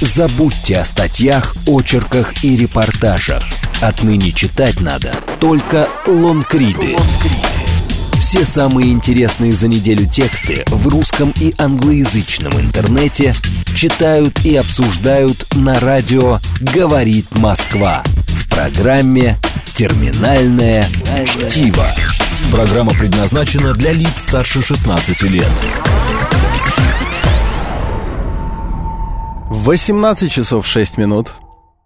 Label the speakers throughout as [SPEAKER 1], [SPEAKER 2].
[SPEAKER 1] Забудьте о статьях, очерках и репортажах. Отныне читать надо только лонгриды. Все самые интересные за неделю тексты в русском и англоязычном интернете читают и обсуждают на радио «Говорит Москва» в программе «Терминальное чтиво». Программа предназначена для лиц старше 16 лет.
[SPEAKER 2] 18 часов 6 минут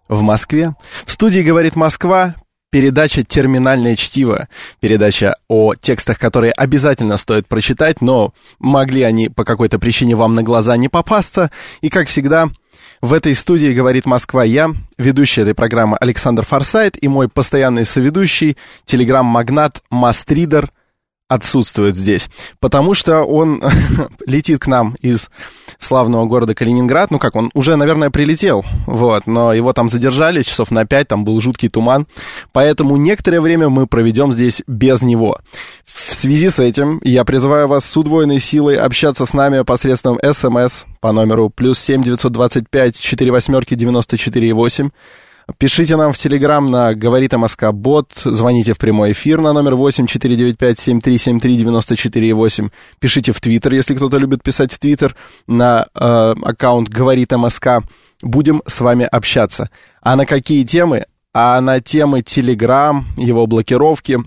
[SPEAKER 2] в Москве. В студии «Говорит Москва» передача «Терминальное чтиво». Передача о текстах, которые обязательно стоит прочитать, но могли они по какой-то причине вам на глаза не попасться. И, как всегда, в этой студии «Говорит Москва» я, ведущий этой программы Александр Форсайт и мой постоянный соведущий, телеграм-магнат Мастридер – отсутствует здесь, потому что он летит к нам из славного города Калининград, ну как, он уже, наверное, прилетел, вот, но его там задержали часов на пять, там был жуткий туман, поэтому некоторое время мы проведем здесь без него. В связи с этим я призываю вас с удвоенной силой общаться с нами посредством СМС по номеру плюс семь девятьсот двадцать пять четыре восьмерки девяносто четыре восемь Пишите нам в Телеграм на «Говорит МСК Бот», звоните в прямой эфир на номер 8495-7373-94-8. Пишите в Твиттер, если кто-то любит писать в Твиттер, на э, аккаунт «Говорит МСК». Будем с вами общаться. А на какие темы? А на темы Телеграм, его блокировки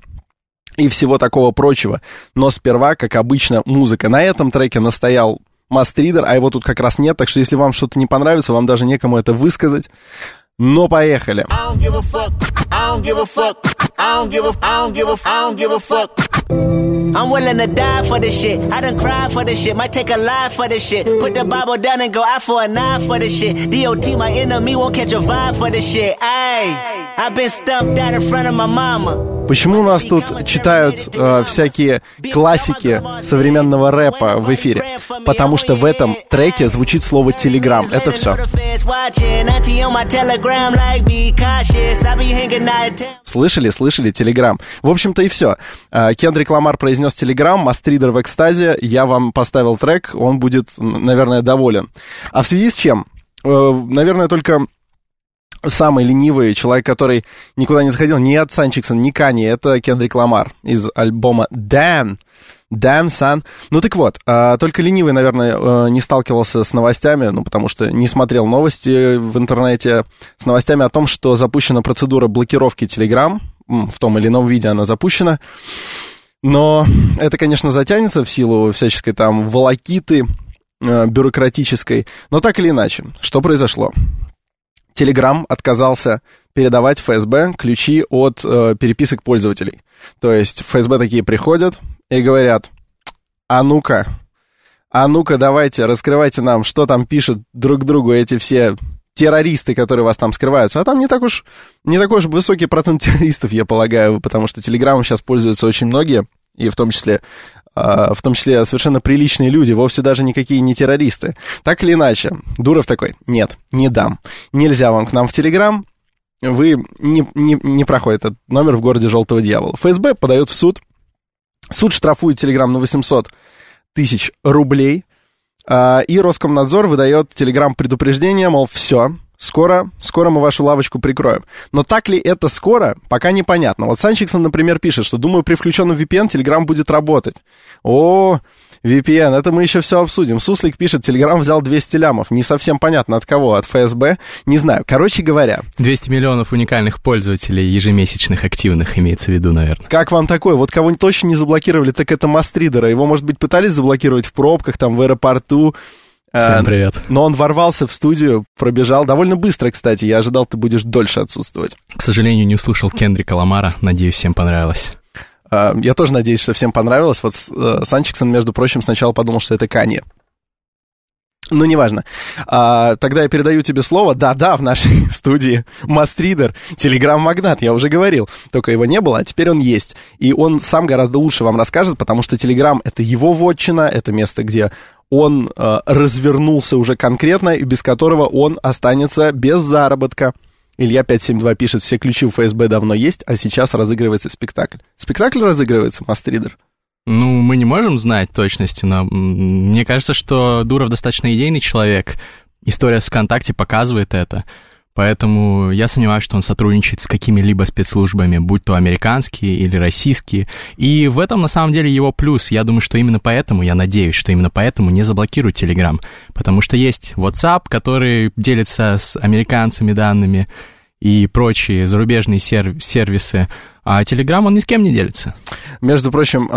[SPEAKER 2] и всего такого прочего. Но сперва, как обычно, музыка. На этом треке настоял Мастридер, а его тут как раз нет, так что если вам что-то не понравится, вам даже некому это высказать. Но поехали. I'm willing to die for this shit. I done cried for this shit. Might take a life for this shit. Put the Bible down and go out for a knife for this shit. DOT, my enemy, won't catch a vibe for this shit. Ayy, I've been stumped out in front of my mama. Почему у нас тут читают э, всякие классики современного рэпа в эфире? Потому что в этом треке звучит слово «телеграм». Это все. Слышали, слышали, телеграм. В общем-то и все. Э, Кендрик Ламар произнес телеграм, Мастридер в экстазе. Я вам поставил трек, он будет, наверное, доволен. А в связи с чем? Э, наверное, только самый ленивый человек, который никуда не заходил, ни от Санчиксон, ни Кани, это Кендрик Ламар из альбома «Damn». Damn, son. Ну так вот, а, только ленивый, наверное, э, не сталкивался с новостями, ну потому что не смотрел новости в интернете, с новостями о том, что запущена процедура блокировки Telegram, в том или ином виде она запущена. Но это, конечно, затянется в силу всяческой там волокиты э, бюрократической. Но так или иначе, что произошло? Telegram отказался передавать ФСБ ключи от э, переписок пользователей. То есть ФСБ такие приходят и говорят, а ну-ка, а ну-ка давайте, раскрывайте нам, что там пишут друг другу эти все террористы, которые вас там скрываются. А там не так уж, не такой уж высокий процент террористов, я полагаю, потому что Телеграмом сейчас пользуются очень многие, и в том числе в том числе совершенно приличные люди, вовсе даже никакие не террористы. Так или иначе, Дуров такой, нет, не дам. Нельзя вам к нам в Телеграм, вы не, не, не проходит этот номер в городе Желтого Дьявола. ФСБ подает в суд. Суд штрафует Телеграм на 800 тысяч рублей. А, и Роскомнадзор выдает Телеграм предупреждение, мол, все, Скоро, скоро мы вашу лавочку прикроем. Но так ли это скоро, пока непонятно. Вот Санчиксон, например, пишет, что, думаю, при включенном VPN Telegram будет работать. О, VPN, это мы еще все обсудим. Суслик пишет, Telegram взял 200 лямов. Не совсем понятно от кого, от ФСБ, не знаю. Короче говоря...
[SPEAKER 3] 200 миллионов уникальных пользователей ежемесячных активных имеется в виду, наверное.
[SPEAKER 2] Как вам такое? Вот кого-нибудь точно не заблокировали, так это Мастридера. Его, может быть, пытались заблокировать в пробках, там, в аэропорту,
[SPEAKER 3] Всем привет.
[SPEAKER 2] Но он ворвался в студию, пробежал довольно быстро, кстати. Я ожидал, ты будешь дольше отсутствовать.
[SPEAKER 3] К сожалению, не услышал Кендрика Ламара. Надеюсь, всем понравилось.
[SPEAKER 2] Я тоже надеюсь, что всем понравилось. Вот э, Санчиксон, между прочим, сначала подумал, что это Канье. Ну, неважно. А, тогда я передаю тебе слово. Да-да, в нашей студии Мастридер, телеграм-магнат, я уже говорил. Только его не было, а теперь он есть. И он сам гораздо лучше вам расскажет, потому что телеграм — это его вотчина, это место, где он э, развернулся уже конкретно, и без которого он останется без заработка. Илья 572 пишет, все ключи у ФСБ давно есть, а сейчас разыгрывается спектакль. Спектакль разыгрывается, Мастридер?
[SPEAKER 3] Ну, мы не можем знать точности, но мне кажется, что Дуров достаточно идейный человек, история с ВКонтакте показывает это. Поэтому я сомневаюсь, что он сотрудничает с какими-либо спецслужбами, будь то американские или российские. И в этом на самом деле его плюс. Я думаю, что именно поэтому, я надеюсь, что именно поэтому не заблокируют Telegram. Потому что есть WhatsApp, который делится с американцами данными, и прочие зарубежные сервисы, а Telegram, он ни с кем не делится.
[SPEAKER 2] Между прочим,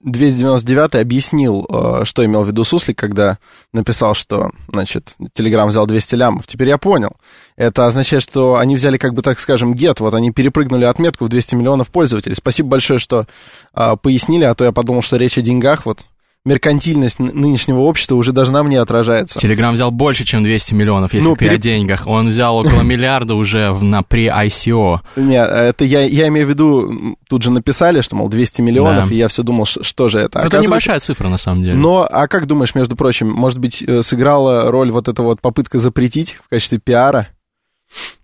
[SPEAKER 2] 299 а, объяснил, а, что имел в виду Суслик, когда написал, что, значит, Telegram взял 200 лямов. Теперь я понял. Это означает, что они взяли, как бы, так скажем, get, вот они перепрыгнули отметку в 200 миллионов пользователей. Спасибо большое, что а, пояснили, а то я подумал, что речь о деньгах, вот меркантильность нынешнего общества уже даже на мне отражается.
[SPEAKER 3] Телеграм взял больше, чем 200 миллионов, если ну, пере... о деньгах. Он взял около миллиарда уже на pre-ICO.
[SPEAKER 2] Нет, это я, я имею в виду, тут же написали, что, мол, 200 миллионов, да. и я все думал, что же это.
[SPEAKER 3] Это небольшая цифра, на самом деле.
[SPEAKER 2] Но, а как думаешь, между прочим, может быть, э, сыграла роль вот эта вот попытка запретить в качестве пиара?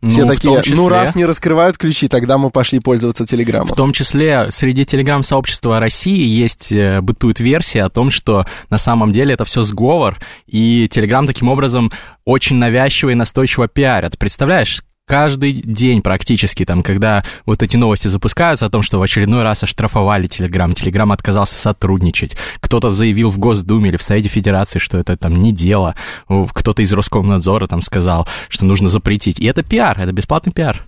[SPEAKER 2] Все ну, такие, числе, ну раз не раскрывают ключи, тогда мы пошли пользоваться Телеграмом.
[SPEAKER 3] В том числе среди Телеграм-сообщества России есть, э, бытует версия о том, что на самом деле это все сговор, и Телеграм таким образом очень навязчиво и настойчиво пиарят. Представляешь, каждый день практически, там, когда вот эти новости запускаются о том, что в очередной раз оштрафовали Телеграм, Телеграм отказался сотрудничать, кто-то заявил в Госдуме или в Совете Федерации, что это там не дело, кто-то из Роскомнадзора там сказал, что нужно запретить. И это пиар, это бесплатный пиар.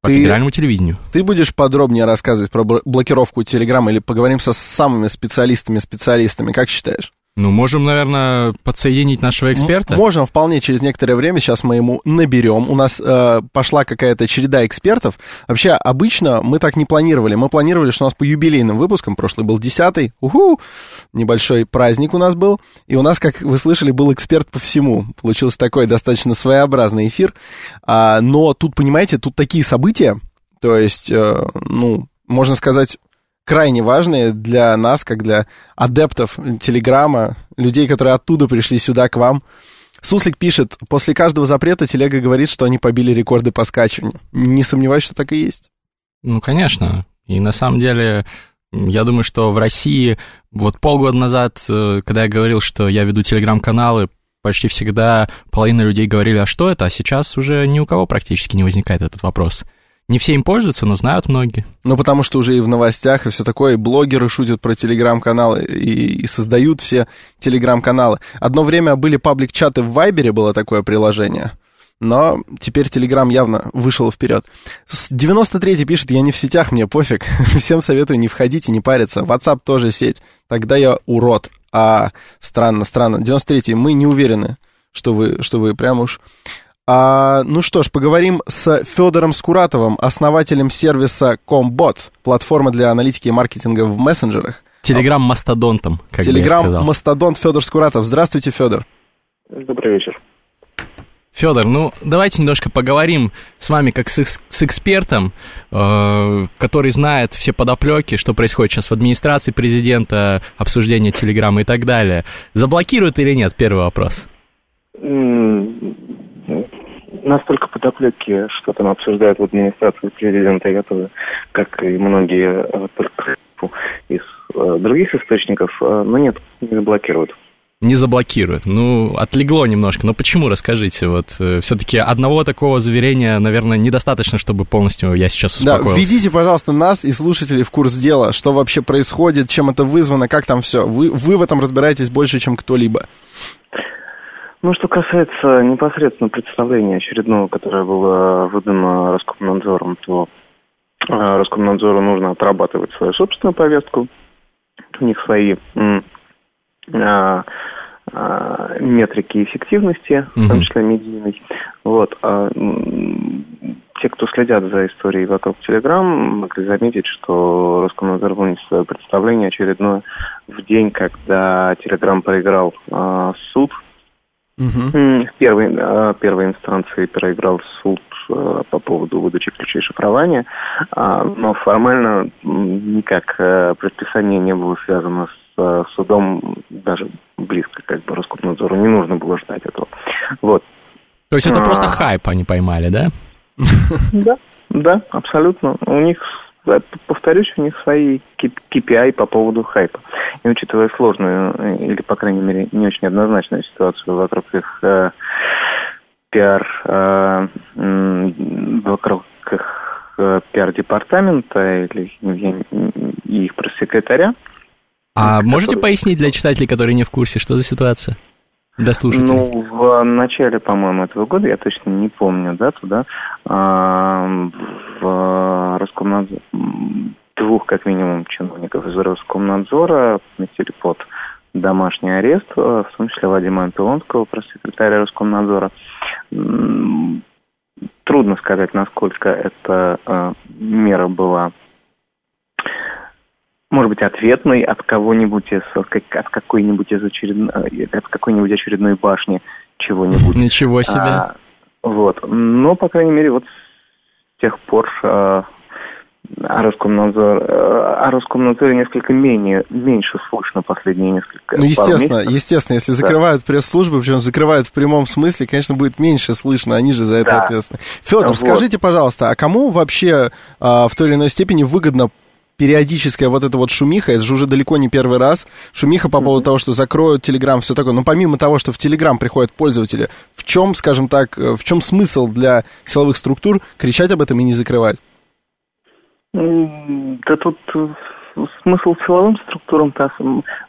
[SPEAKER 3] По ты, федеральному телевидению.
[SPEAKER 2] Ты будешь подробнее рассказывать про блокировку Телеграма или поговорим со самыми специалистами-специалистами, как считаешь?
[SPEAKER 3] Ну, можем, наверное, подсоединить нашего эксперта.
[SPEAKER 2] Можем вполне через некоторое время. Сейчас мы ему наберем. У нас э, пошла какая-то череда экспертов. Вообще, обычно мы так не планировали. Мы планировали, что у нас по юбилейным выпускам, прошлый был десятый, уху, небольшой праздник у нас был. И у нас, как вы слышали, был эксперт по всему. Получился такой достаточно своеобразный эфир. А, но тут, понимаете, тут такие события, то есть, э, ну, можно сказать, крайне важные для нас, как для адептов Телеграма, людей, которые оттуда пришли сюда к вам. Суслик пишет, после каждого запрета телега говорит, что они побили рекорды по скачиванию. Не сомневаюсь, что так и есть.
[SPEAKER 3] Ну, конечно. И на самом деле, я думаю, что в России вот полгода назад, э, когда я говорил, что я веду телеграм-каналы, почти всегда половина людей говорили, а что это? А сейчас уже ни у кого практически не возникает этот вопрос. Не все им пользуются, но знают многие.
[SPEAKER 2] Ну, потому что уже и в новостях, и все такое, и блогеры шутят про телеграм-каналы, и, и создают все телеграм-каналы. Одно время были паблик-чаты в Вайбере, было такое приложение. Но теперь Телеграм явно вышел вперед. 93-й пишет, я не в сетях, мне пофиг. Всем советую не входить и не париться. WhatsApp тоже сеть. Тогда я урод. А, странно, странно. 93-й, мы не уверены, что вы, что вы прям уж а, ну что ж, поговорим с Федором Скуратовым, основателем сервиса Comбot, платформы для аналитики и маркетинга в мессенджерах.
[SPEAKER 3] Телеграм-мастодонтом,
[SPEAKER 2] как Телеграм-мастодонт Федор Скуратов. Здравствуйте, Федор.
[SPEAKER 4] Добрый вечер.
[SPEAKER 3] Федор, ну давайте немножко поговорим с вами как с, с экспертом, э, который знает все подоплеки, что происходит сейчас в администрации президента, обсуждение Телеграма и так далее. Заблокируют или нет? Первый вопрос
[SPEAKER 4] настолько подоплеки, что там обсуждают в администрации президента, я тоже, как и многие э, из э, других источников, э, но нет, не заблокируют.
[SPEAKER 3] Не заблокируют. Ну, отлегло немножко. Но почему, расскажите? Вот все-таки одного такого заверения, наверное, недостаточно, чтобы полностью я сейчас успокоился.
[SPEAKER 2] Да, введите, пожалуйста, нас и слушателей в курс дела, что вообще происходит, чем это вызвано, как там все. Вы, вы в этом разбираетесь больше, чем кто-либо.
[SPEAKER 4] Ну, что касается непосредственно представления очередного, которое было выдано Роскомнадзором, то э, Роскомнадзору нужно отрабатывать свою собственную повестку. У них свои а, а, метрики эффективности, в том числе медийной. Вот. А, те, кто следят за историей вокруг Телеграм, могли заметить, что Роскомнадзор вынес свое представление очередное в день, когда Телеграм проиграл а, суд Угу. В первой, э, первой инстанции проиграл суд э, по поводу выдачи ключей шифрования, а, но формально никак э, предписание не было связано с судом даже близко, как бы Роскомнадзору не нужно было ждать этого. Вот.
[SPEAKER 3] То есть это а... просто хайп они поймали, да?
[SPEAKER 4] Да, да, абсолютно. У них повторюсь, у них свои KPI по поводу хайпа. И учитывая сложную, э, или, по крайней мере, не очень однозначную ситуацию вокруг их э, пиар, э, вокруг их э, пиар-департамента или их пресс-секретаря.
[SPEAKER 3] А можете пояснить для читателей, которые не в курсе, что за ситуация? Для слушателей.
[SPEAKER 4] Ну, в начале, по-моему, этого года, я точно не помню дату, да, а, в Роскомнадзор двух, как минимум, чиновников из Роскомнадзора поместили под домашний арест, в том числе Вадима Антилонского, пресс-секретаря Роскомнадзора. Трудно сказать, насколько эта мера была может быть, ответный от кого-нибудь из, от какой-нибудь из очередной, от какой-нибудь очередной башни чего-нибудь.
[SPEAKER 3] Ничего себе. А,
[SPEAKER 4] вот. Но, по крайней мере, вот с тех пор а, о Роскомнадзор, о Роскомнадзоре несколько менее, меньше слышно последние несколько
[SPEAKER 2] Ну, естественно, естественно, если закрывают да. пресс-службы, причем закрывают в прямом смысле, конечно, будет меньше слышно, они же за это да. ответственны. Федор, вот. скажите, пожалуйста, а кому вообще а, в той или иной степени выгодно периодическая вот эта вот шумиха, это же уже далеко не первый раз, шумиха по поводу mm-hmm. того, что закроют Телеграм, все такое. Но помимо того, что в Телеграм приходят пользователи, в чем, скажем так, э, в чем смысл для силовых структур кричать об этом и не закрывать?
[SPEAKER 4] Да тут э, смысл силовым структурам,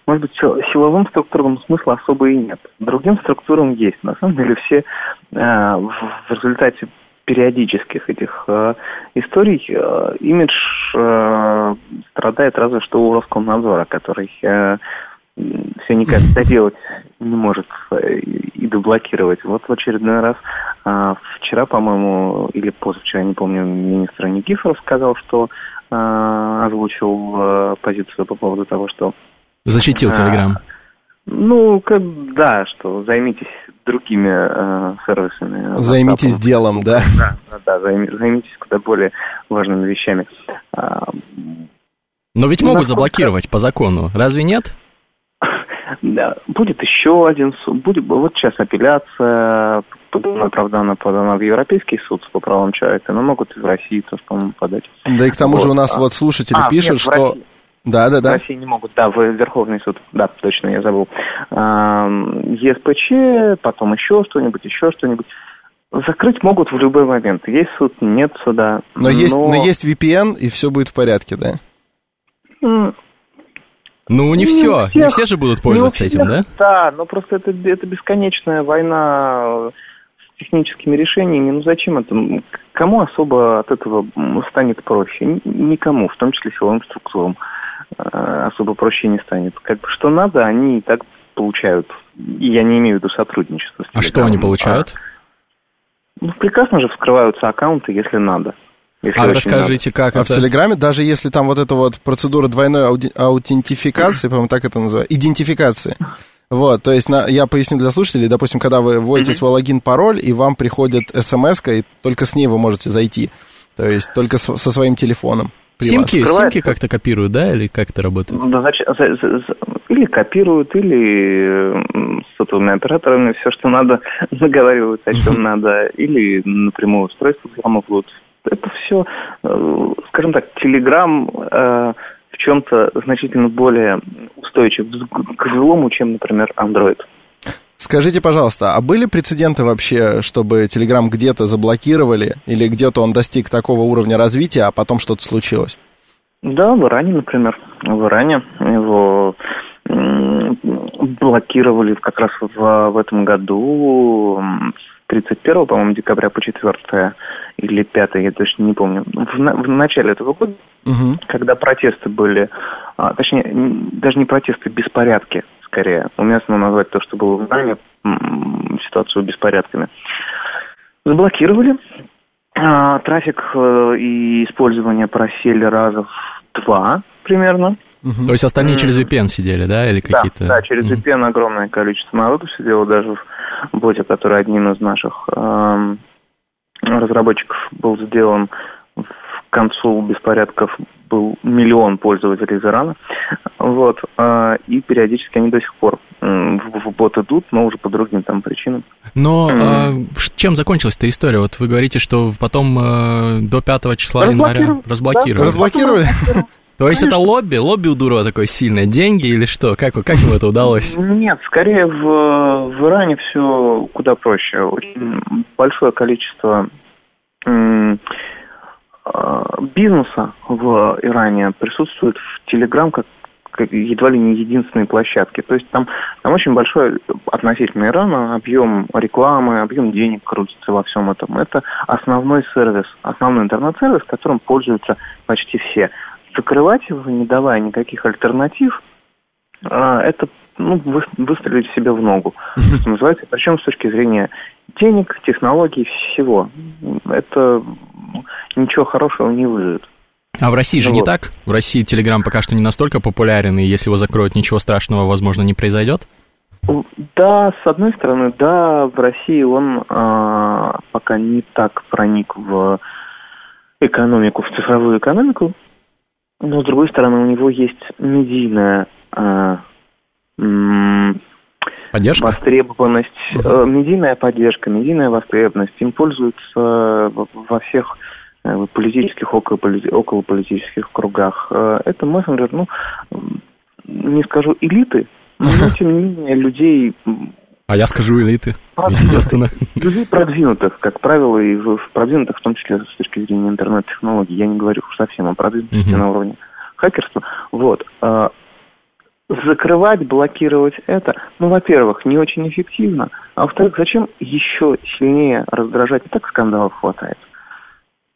[SPEAKER 4] может быть, силовым структурам смысла особо и нет. Другим структурам есть. На самом деле все э, в результате периодических этих э, историй э, имидж э, страдает разве что у Роскомнадзора, который э, все никак доделать не может э, и доблокировать. Вот в очередной раз э, вчера, по-моему, или позавчера, не помню, министр Никифоров сказал, что э, озвучил э, позицию по поводу того, что...
[SPEAKER 3] Защитил Телеграм.
[SPEAKER 4] Ну, как, да, что займитесь другими э, сервисами.
[SPEAKER 2] Займитесь WhatsApp. делом, да?
[SPEAKER 4] Да, да, да займитесь куда более важными вещами. А,
[SPEAKER 3] Но ведь могут насколько... заблокировать по закону, разве нет?
[SPEAKER 4] Да, будет еще один суд. Будет, вот сейчас апелляция оправдана подана в Европейский суд по правам человека, но могут и в России тоже, по-моему, подать.
[SPEAKER 2] Да и к тому вот. же у нас а. вот слушатели а, пишут, нет, что... Да, да, да.
[SPEAKER 4] В России не могут, да, в Верховный суд, да, точно, я забыл. ЕСПЧ, потом еще что-нибудь, еще что-нибудь. Закрыть могут в любой момент. Есть суд, нет суда.
[SPEAKER 2] Но, но... Есть, но есть VPN, и все будет в порядке, да?
[SPEAKER 3] Ну, не, не все. Всех, не все же будут пользоваться всех, этим, да?
[SPEAKER 4] Да, но просто это, это бесконечная война с техническими решениями. Ну, зачем это? Кому особо от этого станет проще? Никому, в том числе силовым структурам. Э, особо проще не станет. Как бы что надо, они и так получают. И я не имею в виду сотрудничество.
[SPEAKER 3] а что они получают?
[SPEAKER 4] А, ну, прекрасно же вскрываются аккаунты, если надо.
[SPEAKER 3] Если а расскажите, надо. как
[SPEAKER 2] а это? в Телеграме, даже если там вот эта вот процедура двойной ауди- аутентификации, по-моему, так это называется, идентификации. Вот, то есть на, я поясню для слушателей, допустим, когда вы вводите mm-hmm. свой логин, пароль, и вам приходит смс и только с ней вы можете зайти. То есть только с, со своим телефоном.
[SPEAKER 3] Симки, симки как-то копируют, да, или как это работает?
[SPEAKER 4] Да, значит, или копируют, или с сотовыми операторами все, что надо, заговаривают, о чем надо, или напрямую устройство взламывают. Это все, э, скажем так, Телеграм э, в чем-то значительно более устойчив к взлому, чем, например, Android.
[SPEAKER 2] Скажите, пожалуйста, а были прецеденты вообще, чтобы Telegram где-то заблокировали или где-то он достиг такого уровня развития, а потом что-то случилось?
[SPEAKER 4] Да, в Иране, например. В Иране его блокировали как раз в, в этом году с 31, по-моему, декабря по 4 или 5, я точно не помню. В, в начале этого года, угу. когда протесты были, а, точнее, даже не протесты, беспорядки скорее. Уместно назвать то, что было в Иране, ситуацию беспорядками. Заблокировали. А, трафик э, и использование просели раза в два примерно.
[SPEAKER 3] Угу. То есть остальные через VPN сидели, да, или какие-то?
[SPEAKER 4] Да, да через VPN угу. огромное количество народу сидело, даже в боте, который одним из наших э, разработчиков был сделан к концу беспорядков был миллион пользователей зарана. Вот. А, и периодически они до сих пор в бот идут, но уже по другим там причинам.
[SPEAKER 3] Но э, чем закончилась эта история? Вот вы говорите, что потом э, до 5 числа января разблокировали.
[SPEAKER 2] Да? Разблокировали?
[SPEAKER 3] То есть это лобби? Лобби у Дурова такое сильное? Деньги или что? Как, как ему это удалось?
[SPEAKER 4] Нет, скорее в, в Иране все куда проще. Очень большое количество м, а, бизнеса в Иране присутствует в Телеграм как едва ли не единственной площадке. То есть там, там очень большой относительно Ирана объем рекламы, объем денег крутится во всем этом. Это основной сервис, основной интернет-сервис, которым пользуются почти все закрывать его, не давая никаких альтернатив, а, это ну, выстрелить себе в ногу, что называется, причем с точки зрения денег, технологий, всего. Это ничего хорошего не вызовет.
[SPEAKER 3] А в России же вот. не так? В России Телеграм пока что не настолько популярен, и если его закроют, ничего страшного, возможно, не произойдет?
[SPEAKER 4] Да, с одной стороны, да, в России он э, пока не так проник в экономику, в цифровую экономику, но, с другой стороны, у него есть медийная э,
[SPEAKER 3] Поддержка?
[SPEAKER 4] востребованность, э, медийная поддержка, медийная востребованность. Им пользуются во всех э, политических, околополитических кругах. Э, это мессенджер, ну, не скажу элиты, но, тем не менее, людей
[SPEAKER 3] а я скажу элиты, естественно.
[SPEAKER 4] Людей продвинутых, как правило, и в продвинутых, в том числе с точки зрения интернет-технологий. Я не говорю совсем о продвинутости на уровне хакерства. Вот. А, закрывать, блокировать это, ну, во-первых, не очень эффективно, а во-вторых, зачем еще сильнее раздражать? И так скандалов хватает.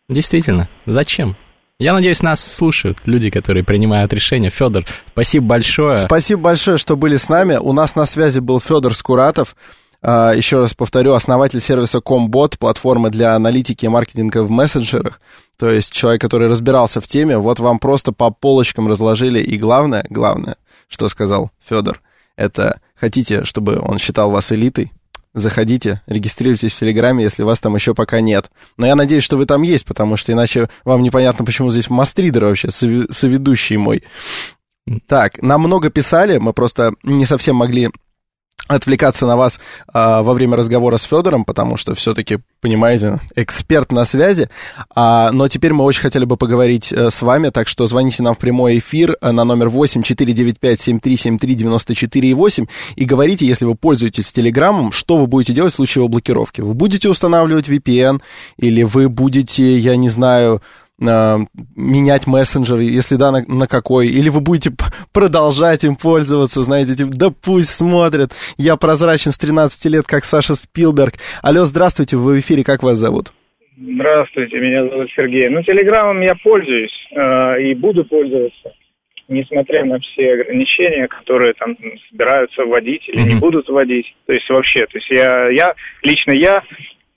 [SPEAKER 3] Действительно, зачем? Я надеюсь, нас слушают люди, которые принимают решения. Федор, спасибо большое.
[SPEAKER 2] Спасибо большое, что были с нами. У нас на связи был Федор Скуратов. А, еще раз повторю, основатель сервиса Comбot, платформы для аналитики и маркетинга в мессенджерах. То есть человек, который разбирался в теме, вот вам просто по полочкам разложили. И главное, главное, что сказал Федор, это хотите, чтобы он считал вас элитой, заходите, регистрируйтесь в Телеграме, если вас там еще пока нет. Но я надеюсь, что вы там есть, потому что иначе вам непонятно, почему здесь мастридер вообще, соведущий мой. Так, нам много писали, мы просто не совсем могли отвлекаться на вас а, во время разговора с Федором, потому что все-таки, понимаете, эксперт на связи. А, но теперь мы очень хотели бы поговорить а, с вами, так что звоните нам в прямой эфир а, на номер 8 495 7373 94 8 и говорите, если вы пользуетесь Телеграмом, что вы будете делать в случае его блокировки. Вы будете устанавливать VPN или вы будете, я не знаю, э, менять мессенджер, если да, на, на какой, или вы будете продолжать им пользоваться, знаете, типа, да пусть смотрят, я прозрачен с 13 лет, как Саша Спилберг. Алло, здравствуйте, вы в эфире, как вас зовут?
[SPEAKER 5] Здравствуйте, меня зовут Сергей. Ну, Телеграмом я пользуюсь э, и буду пользоваться, несмотря на все ограничения, которые там собираются вводить или mm-hmm. не будут вводить. То есть вообще, то есть я, я, лично я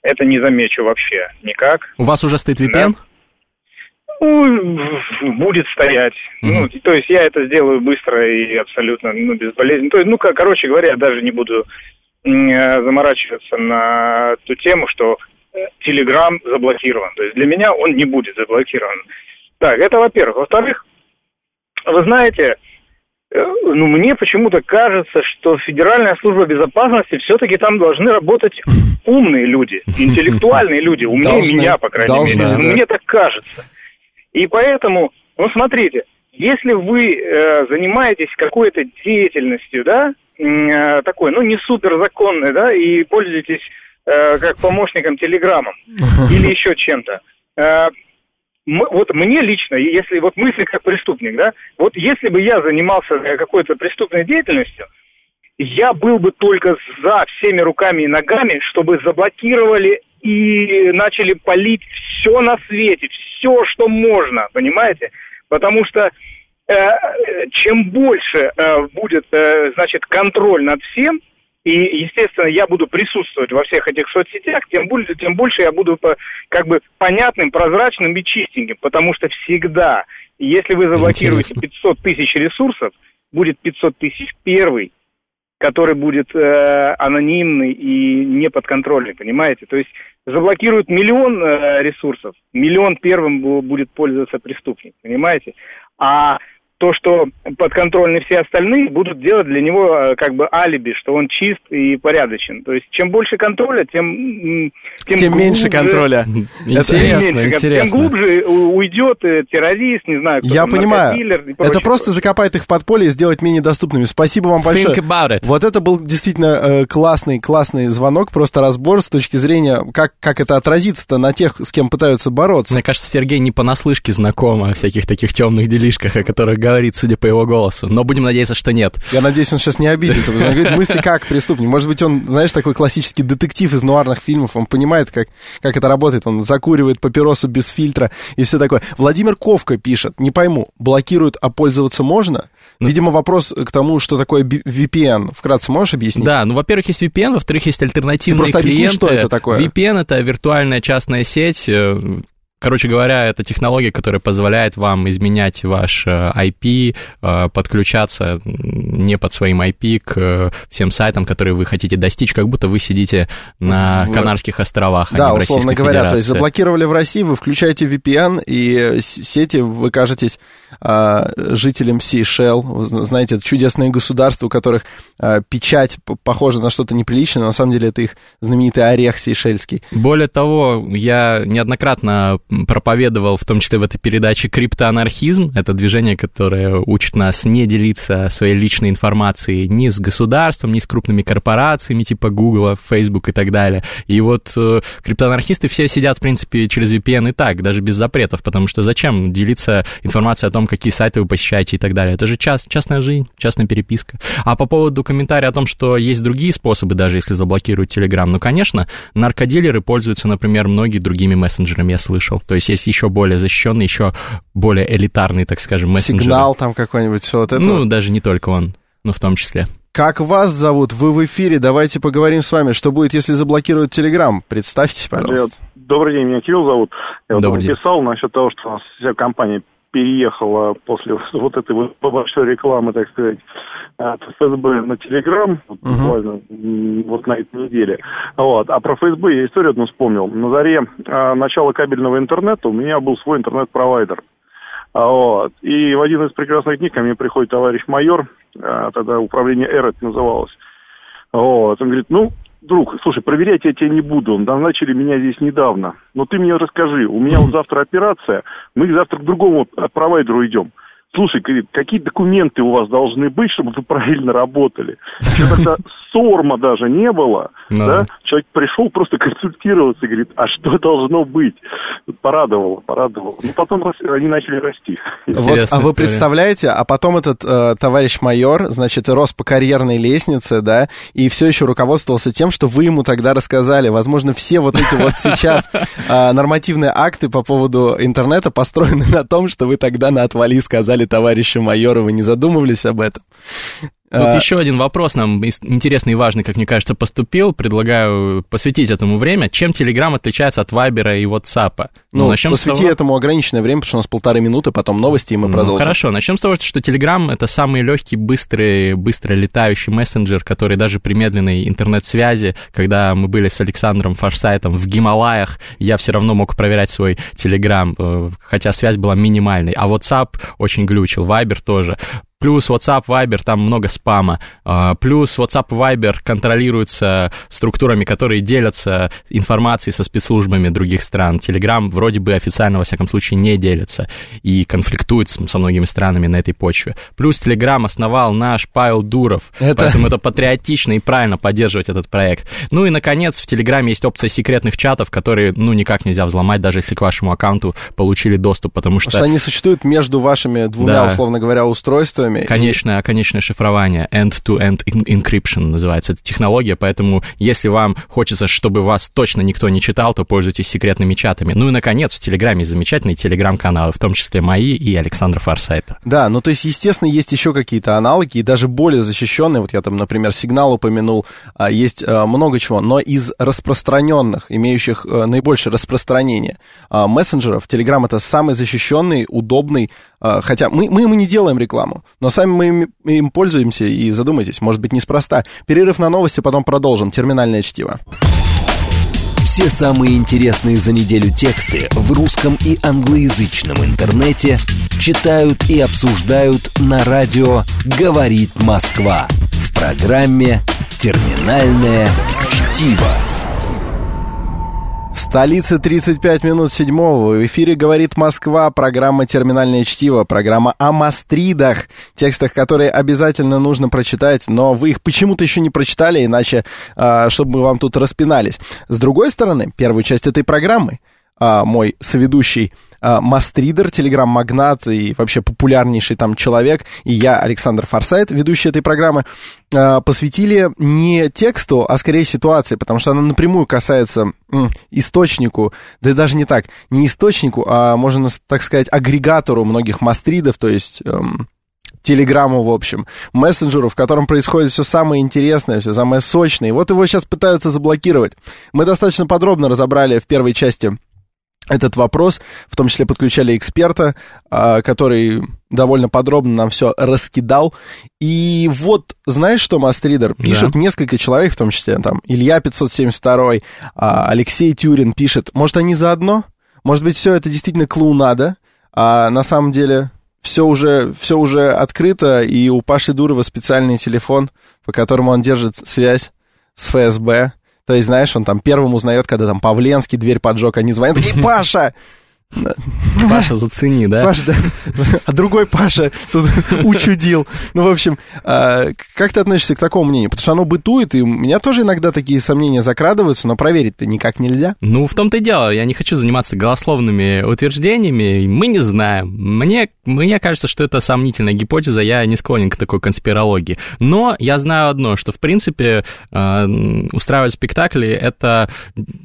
[SPEAKER 5] это не замечу вообще никак.
[SPEAKER 3] У вас уже стоит VPN? Да?
[SPEAKER 5] Ну, будет стоять. Mm-hmm. Ну, то есть я это сделаю быстро и абсолютно ну, безболезненно. То есть, ну, короче говоря, я даже не буду э, заморачиваться на ту тему, что Телеграм заблокирован. То есть для меня он не будет заблокирован. Так, это во-первых. Во-вторых, вы знаете, э, ну, мне почему-то кажется, что Федеральная служба безопасности все-таки там должны работать умные люди, интеллектуальные люди, умнее должны, меня, по крайней должны, мере. Да. Мне так кажется. И поэтому, ну смотрите, если вы э, занимаетесь какой-то деятельностью, да, э, такой, ну не суперзаконной, да, и пользуетесь э, как помощником телеграммом или еще чем-то, э, вот мне лично, если вот мысли как преступник, да, вот если бы я занимался э, какой-то преступной деятельностью, я был бы только за всеми руками и ногами, чтобы заблокировали и начали полить все на свете, все, что можно, понимаете? Потому что э, чем больше э, будет, э, значит, контроль над всем, и, естественно, я буду присутствовать во всех этих соцсетях, тем больше, тем больше я буду как бы понятным, прозрачным и чистеньким, потому что всегда, если вы заблокируете Интересно. 500 тысяч ресурсов, будет 500 тысяч первый, который будет э, анонимный и не подконтрольный, понимаете? То есть заблокируют миллион э, ресурсов, миллион первым будет пользоваться преступник, понимаете? А то, что подконтрольны все остальные, будут делать для него э, как бы алиби, что он чист и порядочен. То есть чем больше контроля, тем...
[SPEAKER 2] Тем, тем меньше контроля.
[SPEAKER 3] Интересно,
[SPEAKER 5] меньше,
[SPEAKER 3] интересно.
[SPEAKER 5] Тем глубже уйдет э, террорист, не знаю, кто
[SPEAKER 2] Я понимаю. Это просто закопает их в подполье и сделать менее доступными. Спасибо вам большое.
[SPEAKER 3] Think about it.
[SPEAKER 2] Вот это был действительно э, классный, классный звонок, просто разбор с точки зрения, как, как это отразится-то на тех, с кем пытаются бороться.
[SPEAKER 3] Мне кажется, Сергей не понаслышке знаком о всяких таких темных делишках, о которых говорит, судя по его голосу. Но будем надеяться, что нет.
[SPEAKER 2] Я надеюсь, он сейчас не обидится, потому что он говорит мысли как преступник. Может быть, он, знаешь, такой классический детектив из нуарных фильмов, он понимает, как, как это работает. Он закуривает папиросу без фильтра и все такое. Владимир Ковка пишет, не пойму, блокируют, а пользоваться можно? Ну, Видимо, вопрос к тому, что такое VPN. Вкратце можешь объяснить?
[SPEAKER 3] Да, ну, во-первых, есть VPN, во-вторых, есть альтернативные
[SPEAKER 2] Ты просто
[SPEAKER 3] клиенты.
[SPEAKER 2] Объясни, что это такое?
[SPEAKER 3] VPN — это виртуальная частная сеть, э, Короче говоря, это технология, которая позволяет вам изменять ваш IP, э, подключаться не под своим IP к э, всем сайтам, которые вы хотите достичь, как будто вы сидите на в... Канарских островах,
[SPEAKER 2] да,
[SPEAKER 3] а не в
[SPEAKER 2] условно говоря,
[SPEAKER 3] Федерации.
[SPEAKER 2] то есть заблокировали в России, вы включаете VPN, и сети вы кажетесь жителям Сейшел, знаете, это чудесные государства, у которых а, печать похожа на что-то неприличное, но на самом деле это их знаменитый орех сейшельский.
[SPEAKER 3] Более того, я неоднократно проповедовал, в том числе в этой передаче, криптоанархизм. Это движение, которое учит нас не делиться своей личной информацией ни с государством, ни с крупными корпорациями типа Google, Facebook и так далее. И вот э, криптоанархисты все сидят, в принципе, через VPN и так, даже без запретов, потому что зачем делиться информацией о том, какие сайты вы посещаете и так далее. Это же част, частная жизнь, частная переписка. А по поводу комментария о том, что есть другие способы, даже если заблокируют Telegram, ну, конечно, наркодилеры пользуются, например, многие другими мессенджерами, я слышал. То есть есть еще более защищенный, еще более элитарный, так скажем, мессенджер.
[SPEAKER 2] Сигнал там какой-нибудь, все вот это.
[SPEAKER 3] Ну, даже не только он, но в том числе.
[SPEAKER 2] Как вас зовут? Вы в эфире. Давайте поговорим с вами. Что будет, если заблокируют Телеграм? Представьтесь, пожалуйста.
[SPEAKER 6] Добрый день, меня Кирилл зовут. Я
[SPEAKER 3] Добрый
[SPEAKER 6] вот писал насчет того, что у нас вся компания переехала после вот этой вот большой рекламы, так сказать, от ФСБ на Телеграм, вот, uh-huh. буквально вот на этой неделе. Вот. А про ФСБ я историю одну вспомнил. На заре а, начала кабельного интернета у меня был свой интернет-провайдер. А, вот. И в один из прекрасных дней ко мне приходит товарищ майор, а, тогда управление ЭР это называлось. Вот. Он говорит, ну, друг, слушай, проверять я тебя не буду, назначили меня здесь недавно. Но ты мне расскажи, у меня вот завтра операция, мы завтра к другому провайдеру идем. Слушай, говорит, какие документы у вас должны быть, чтобы вы правильно работали? Еще тогда СОРМа даже не было,
[SPEAKER 3] Ну
[SPEAKER 6] да? Человек пришел просто консультироваться, говорит, а что должно быть? Порадовало, порадовало. Ну, потом они начали расти.
[SPEAKER 2] Вот,
[SPEAKER 3] Интересная
[SPEAKER 2] а вы
[SPEAKER 3] история.
[SPEAKER 2] представляете, а потом этот э, товарищ майор, значит, рос по карьерной лестнице, да, и все еще руководствовался тем, что вы ему тогда рассказали. Возможно, все вот эти вот сейчас э, нормативные акты по поводу интернета построены на том, что вы тогда на отвали сказали товарищу майору, вы не задумывались об этом.
[SPEAKER 3] Тут
[SPEAKER 2] А,
[SPEAKER 3] еще один вопрос нам интересный и важный, как мне кажется, поступил. Предлагаю посвятить этому время. Чем Telegram отличается от Вайбера и WhatsApp?
[SPEAKER 2] Ну,
[SPEAKER 3] начнем с
[SPEAKER 2] посвяти
[SPEAKER 3] того-
[SPEAKER 2] этому ограниченное время, потому что у нас полторы минуты, потом новости, и мы
[SPEAKER 3] Ну,
[SPEAKER 2] продолжим.
[SPEAKER 3] хорошо, начнем с того, что Telegram это самый легкий, быстрый, быстро летающий мессенджер, который даже при медленной интернет-связи, когда мы были с Александром Форсайтом в Гималаях, я все равно мог проверять свой Telegram, э, хотя связь была минимальной. А WhatsApp очень глючил, Viber тоже. Плюс WhatsApp, Viber, там много спама. А, Плюс WhatsApp, Viber контролируются структурами, которые делятся информацией со спецслужбами других стран. Telegram вроде бы официально, во всяком случае, не делится и конфликтует со многими странами на этой почве. Плюс Telegram основал наш Павел Дуров,
[SPEAKER 2] Это-
[SPEAKER 3] поэтому это патриотично и правильно поддерживать этот проект. Ну и, наконец, в Телеграме есть опция секретных чатов, которые, ну, никак нельзя взломать, даже если к вашему аккаунту получили доступ, потому
[SPEAKER 2] Потому что они существуют между вашими двумя,
[SPEAKER 3] Да.
[SPEAKER 2] условно говоря, устройствами.
[SPEAKER 3] Конечное, конечное шифрование, end-to-end en- encryption называется эта технология, поэтому если вам хочется, чтобы вас точно никто не читал, то пользуйтесь секретными чатами. Ну и, наконец, наконец, в Телеграме замечательные телеграм-каналы, в том числе мои и Александра Форсайта.
[SPEAKER 2] Да, ну то есть, естественно, есть еще какие-то аналоги, и даже более защищенные, вот я там, например, сигнал упомянул, а, есть а, много чего, но из распространенных, имеющих а, наибольшее распространение мессенджеров, Телеграм это самый защищенный, удобный, хотя мы, мы ему не делаем рекламу, но сами мы им, им пользуемся, и задумайтесь, может быть, неспроста. Перерыв на новости, потом продолжим. Терминальное чтиво.
[SPEAKER 1] Все самые интересные за неделю тексты в русском и англоязычном интернете читают и обсуждают на радио «Говорит Москва» в программе «Терминальное чтиво».
[SPEAKER 2] В столице 35 минут седьмого. В эфире «Говорит Москва», программа «Терминальное чтиво», программа о мастридах, текстах, которые обязательно нужно прочитать, но вы их почему-то еще не прочитали, иначе, э, чтобы мы вам тут распинались. С другой стороны, первую часть этой программы а, мой соведущий а, Мастридер, телеграм-магнат и вообще популярнейший там человек, и я, Александр Форсайт, ведущий этой программы, а, посвятили не тексту, а скорее ситуации, потому что она напрямую касается м, источнику, да даже не так, не источнику, а, можно так сказать, агрегатору многих мастридов, то есть... Эм, телеграмму, в общем, мессенджеру, в котором происходит все самое интересное, все самое сочное. И вот его сейчас пытаются заблокировать. Мы достаточно подробно разобрали в первой части этот вопрос, в том числе подключали эксперта, а, который довольно подробно нам все раскидал. И вот, знаешь что, Мастридер? Пишет да. несколько человек, в том числе там Илья 572, а, Алексей Тюрин пишет, может, они заодно? Может быть, все это действительно клоунада, а на самом деле все уже, все уже открыто, и у Паши Дурова специальный телефон, по которому он держит связь с ФСБ, то есть, знаешь, он там первым узнает, когда там Павленский дверь поджег, они звонят, такие, Паша,
[SPEAKER 3] Паша, зацени, да?
[SPEAKER 2] Паша, да. А другой Паша тут учудил. Ну, в общем, а, как ты относишься к такому мнению? Потому что оно бытует, и у меня тоже иногда такие сомнения закрадываются, но проверить-то никак нельзя.
[SPEAKER 3] Ну, в том-то и дело. Я не хочу заниматься голословными утверждениями. Мы не знаем. Мне, мне кажется, что это сомнительная гипотеза. Я не склонен к такой конспирологии. Но я знаю одно, что, в принципе, а, устраивать спектакли — это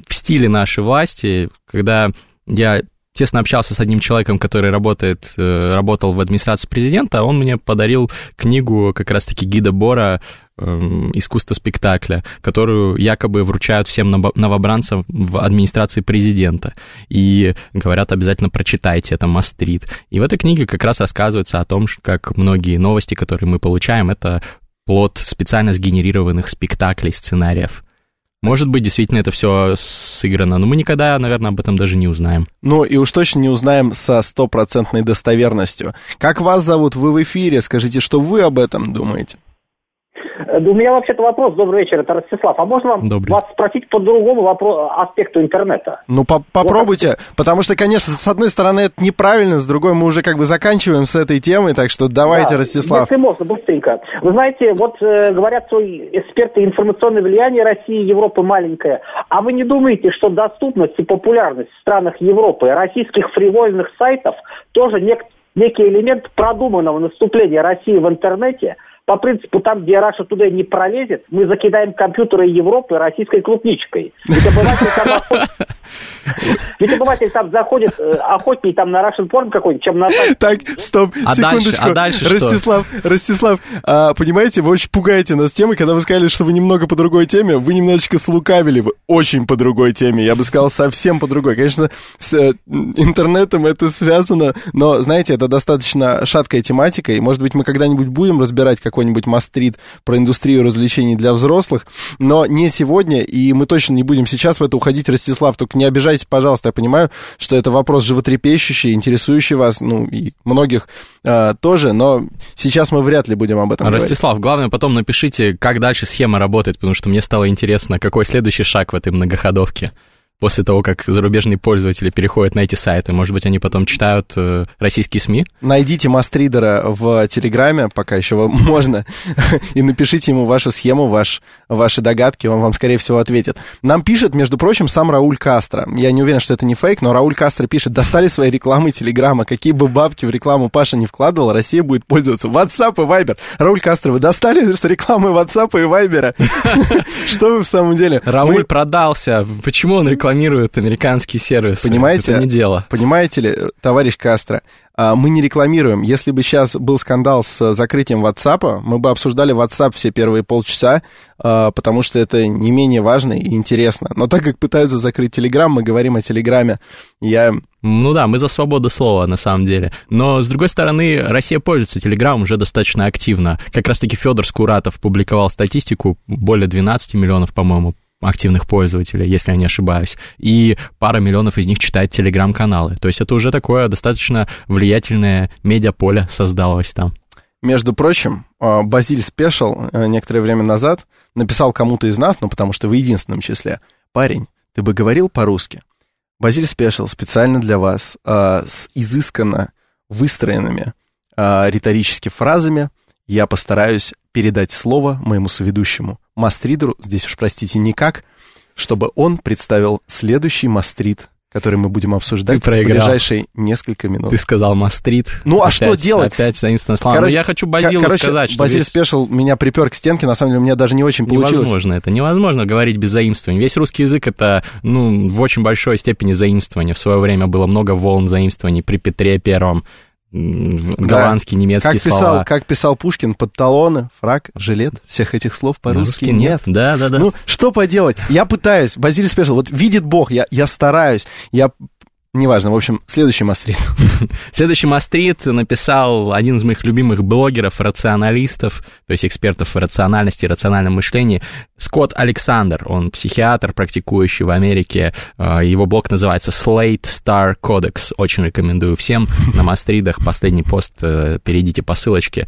[SPEAKER 3] в стиле нашей власти, когда я тесно общался с одним человеком, который работает, э, работал в администрации президента, он мне подарил книгу как раз-таки гида Бора эм, «Искусство спектакля», которую якобы вручают всем новобранцам в администрации президента. И говорят, обязательно прочитайте, это мастрит. И в этой книге как раз рассказывается о том, как многие новости, которые мы получаем, это плод специально сгенерированных спектаклей, сценариев. Может быть, действительно это все сыграно, но мы никогда, наверное, об этом даже не узнаем.
[SPEAKER 2] Ну и уж точно не узнаем со стопроцентной достоверностью. Как вас зовут? Вы в эфире. Скажите, что вы об этом думаете?
[SPEAKER 7] Э, у меня вообще-то вопрос. Добрый вечер, это Ростислав. А можно вам Добрый. вас спросить по другому вопросу, аспекту интернета?
[SPEAKER 2] Ну, по попробуйте, вот. потому что, конечно, с одной стороны это неправильно, с другой мы уже как бы заканчиваем с этой темой, так что давайте, да, Ростислав.
[SPEAKER 7] Если можно, быстренько. Вы знаете, вот э, говорят, что эксперты информационное влияние России и Европы маленькое. А вы не думаете, что доступность и популярность в странах Европы российских фривольных сайтов тоже нек некий элемент продуманного наступления России в интернете – по принципу, там, где Раша туда не пролезет, мы закидаем компьютеры Европы российской клубничкой. Ведь обыватель там, Ведь обыватель там заходит э, охотнее там на Russian порн какой-нибудь, чем на...
[SPEAKER 2] Так, стоп, а секундочку.
[SPEAKER 3] Дальше, а дальше
[SPEAKER 2] Ростислав,
[SPEAKER 3] что?
[SPEAKER 2] Ростислав, а, понимаете, вы очень пугаете нас темой, когда вы сказали, что вы немного по другой теме, вы немножечко слукавили, вы очень по другой теме, я бы сказал, совсем по другой. Конечно, с э, интернетом это связано, но, знаете, это достаточно шаткая тематика, и, может быть, мы когда-нибудь будем разбирать, как какой-нибудь мастрит про индустрию развлечений для взрослых, но не сегодня, и мы точно не будем сейчас в это уходить, Ростислав, только не обижайтесь, пожалуйста, я понимаю, что это вопрос животрепещущий, интересующий вас, ну, и многих э, тоже, но сейчас мы вряд ли будем об этом
[SPEAKER 3] Ростислав,
[SPEAKER 2] говорить.
[SPEAKER 3] главное потом напишите, как дальше схема работает, потому что мне стало интересно, какой следующий шаг в этой многоходовке после того, как зарубежные пользователи переходят на эти сайты? Может быть, они потом читают э, российские СМИ?
[SPEAKER 2] Найдите мастридера в Телеграме, пока еще можно, и напишите ему вашу схему, ваш, ваши догадки, он вам, скорее всего, ответит. Нам пишет, между прочим, сам Рауль Кастро. Я не уверен, что это не фейк, но Рауль Кастро пишет, достали свои рекламы Телеграма, какие бы бабки в рекламу Паша не вкладывал, Россия будет пользоваться WhatsApp и Viber. Рауль Кастро, вы достали с рекламы WhatsApp и Viber? Что вы в самом деле?
[SPEAKER 3] Рауль продался. Почему он рекламу рекламируют американские сервисы.
[SPEAKER 2] Понимаете?
[SPEAKER 3] Это не дело.
[SPEAKER 2] Понимаете ли, товарищ Кастро, а, мы не рекламируем. Если бы сейчас был скандал с закрытием WhatsApp, мы бы обсуждали WhatsApp все первые полчаса, а, потому что это не менее важно и интересно. Но так как пытаются закрыть Telegram, мы говорим о Телеграме. Я
[SPEAKER 3] Ну да, мы за свободу слова, на самом деле. Но, с другой стороны, Россия пользуется Телеграм уже достаточно активно. Как раз-таки Федор Скуратов публиковал статистику, более 12 миллионов, по-моему, активных пользователей, если я не ошибаюсь, и пара миллионов из них читает телеграм-каналы. То есть это уже такое достаточно влиятельное медиаполе создалось там.
[SPEAKER 2] Между прочим, а, Базиль Спешл э, некоторое время назад написал кому-то из нас, ну, потому что в единственном числе, «Парень, ты бы говорил по-русски?» Базиль Спешл специально для вас а, с изысканно выстроенными а, риторически фразами я постараюсь передать слово моему соведущему мастридеру, здесь уж простите никак, чтобы он представил следующий мастрид, который мы будем обсуждать в
[SPEAKER 3] проиграл.
[SPEAKER 2] ближайшие несколько минут.
[SPEAKER 3] Ты сказал Мастрит.
[SPEAKER 2] Ну, а
[SPEAKER 3] Опять-
[SPEAKER 2] что делать?
[SPEAKER 3] Опять заимствованное слово.
[SPEAKER 2] Короче,
[SPEAKER 3] Ну, я хочу Базилу
[SPEAKER 2] Короче,
[SPEAKER 3] сказать, что
[SPEAKER 2] Базиль
[SPEAKER 3] весь-
[SPEAKER 2] Спешл меня припер к стенке, на самом деле у меня даже не очень получилось.
[SPEAKER 3] Невозможно это. Невозможно говорить без заимствования. Весь русский язык это, ну, в очень большой степени заимствование. В свое время было много волн заимствований при Петре Первом. В-
[SPEAKER 2] Да.
[SPEAKER 3] Немецкие
[SPEAKER 2] Как писал,
[SPEAKER 3] слова.
[SPEAKER 2] как писал Пушкин, под талоны, фраг, жилет, всех этих слов по-русски
[SPEAKER 3] Русский
[SPEAKER 2] нет.
[SPEAKER 3] Да, да, да.
[SPEAKER 2] Ну, что поделать? Я пытаюсь, Базиль Спешл, вот видит Бог, я, я стараюсь, я... Неважно, в общем, следующий мастрит.
[SPEAKER 3] Следующий Мастрит написал один из моих любимых блогеров, рационалистов, то есть экспертов в рациональности и рациональном мышлении, Скотт Александр. Он психиатр, практикующий в Америке. Э, Его блог называется Slate Star Codex. Очень рекомендую всем на Мастридах. Последний пост, э, перейдите по ссылочке.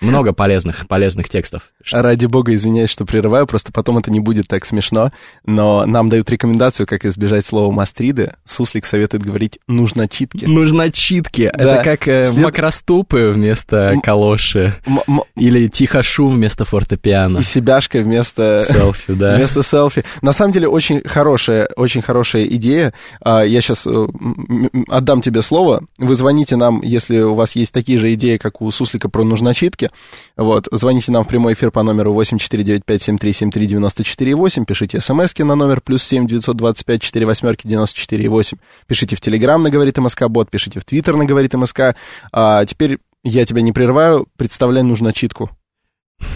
[SPEAKER 3] Много полезных, полезных текстов.
[SPEAKER 2] Ради бога, извиняюсь, что прерываю, просто потом это не будет так смешно, но нам дают рекомендацию, как избежать слова «мастриды». Суслик советует говорить «нужно читки».
[SPEAKER 3] Нужно читки.
[SPEAKER 2] Да.
[SPEAKER 3] Это как э,
[SPEAKER 2] След-
[SPEAKER 3] макроступы вместо
[SPEAKER 2] М-
[SPEAKER 3] калоши.
[SPEAKER 2] М- м-
[SPEAKER 3] Или тихо шум вместо фортепиано.
[SPEAKER 2] И себяшка вместо...
[SPEAKER 3] Селфи, да.
[SPEAKER 2] Вместо селфи. На самом деле, очень хорошая, очень хорошая идея. А, Я сейчас отдам тебе слово. Вы звоните нам, если у вас есть такие же идеи, как у Суслика про нужночитки. Вот, звоните нам в прямой эфир по номеру 8495-7373-94-8. Пишите смски на номер плюс 7 925 4 восьмерки 94 8. Пишите в Телеграм на Говорит МСК Бот, пишите в Твиттер на Говорит МСК. А теперь я тебя не прерываю, представляй нужночитку.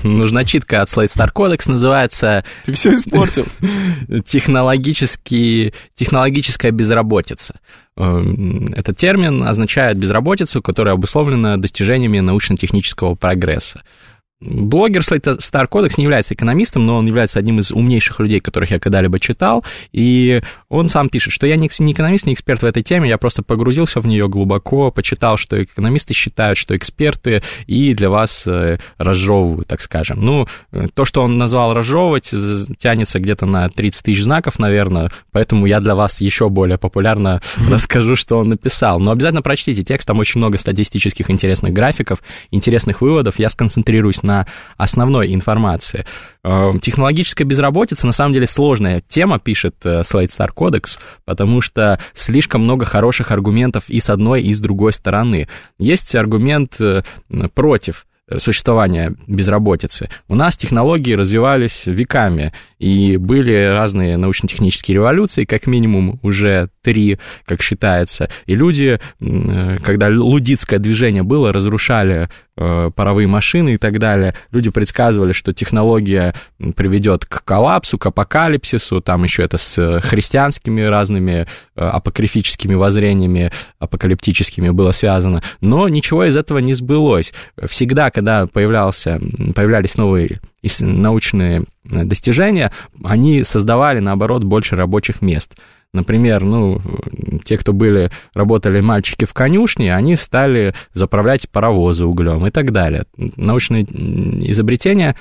[SPEAKER 3] Нужна читка от Slate Star Codex, называется
[SPEAKER 2] Ты все испортил.
[SPEAKER 3] технологический, технологическая безработица. Эм, Этот термин означает безработицу, которая обусловлена достижениями научно-технического прогресса. Блогер Star Codex не является экономистом, но он является одним из умнейших людей, которых я когда-либо читал, и он сам пишет, что я не экономист, не эксперт в этой теме, я просто погрузился в нее глубоко, почитал, что экономисты считают, что эксперты, и для вас э, разжевывают, так скажем. Ну, э, то, что он назвал разжевывать, тянется где-то на 30 тысяч знаков, наверное, поэтому я для вас еще более популярно расскажу, что он написал. Но обязательно прочтите текст, там очень много статистических интересных графиков, интересных выводов. Я сконцентрируюсь на основной информации. Э, Технологическая безработица, на самом деле, сложная тема, пишет э, Slate Star Codex, потому что слишком много хороших аргументов и с одной, и с другой стороны. Есть аргумент э, против существования безработицы. У нас технологии развивались веками, и были разные научно-технические революции, как минимум уже три, как считается. И люди, э, когда лудитское движение было, разрушали э, паровые машины и так далее, люди предсказывали, что технология приведет к коллапсу, к апокалипсису, там еще это с христианскими разными э, апокрифическими воззрениями, апокалиптическими было связано, но ничего из этого не сбылось. Всегда, когда появлялся, появлялись новые научные э, достижения, они создавали, наоборот, больше рабочих мест. Например, ну, те, кто были, работали мальчики в конюшне, они стали заправлять паровозы углем и так далее. Научные изобретения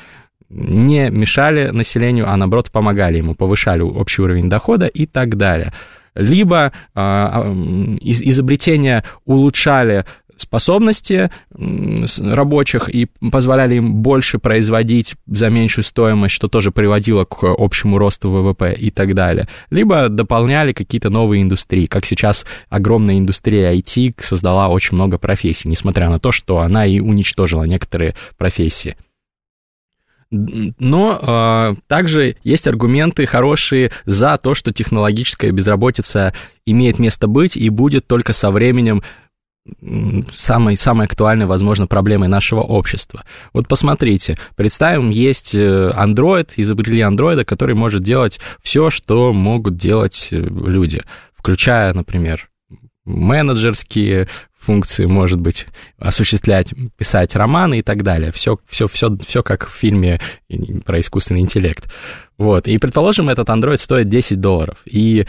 [SPEAKER 3] не мешали населению, а наоборот помогали ему, повышали общий уровень дохода и так далее. Либо из- изобретения улучшали способности рабочих и позволяли им больше производить за меньшую стоимость, что тоже приводило к общему росту ВВП и так далее. Либо дополняли какие-то новые индустрии, как сейчас огромная индустрия IT создала очень много профессий, несмотря на то, что она и уничтожила некоторые профессии. Но э, также есть аргументы хорошие за то, что технологическая безработица имеет место быть и будет только со временем самой, самой актуальной, возможно, проблемой нашего общества. Вот посмотрите, представим, есть э, Android, изобрели андроида, который может делать все, что могут делать э, люди, включая, например, менеджерские функции, может быть, осуществлять, писать романы и так далее. Все, все, все, все как в фильме про искусственный интеллект. Вот. И, предположим, этот Android стоит 10 долларов. И,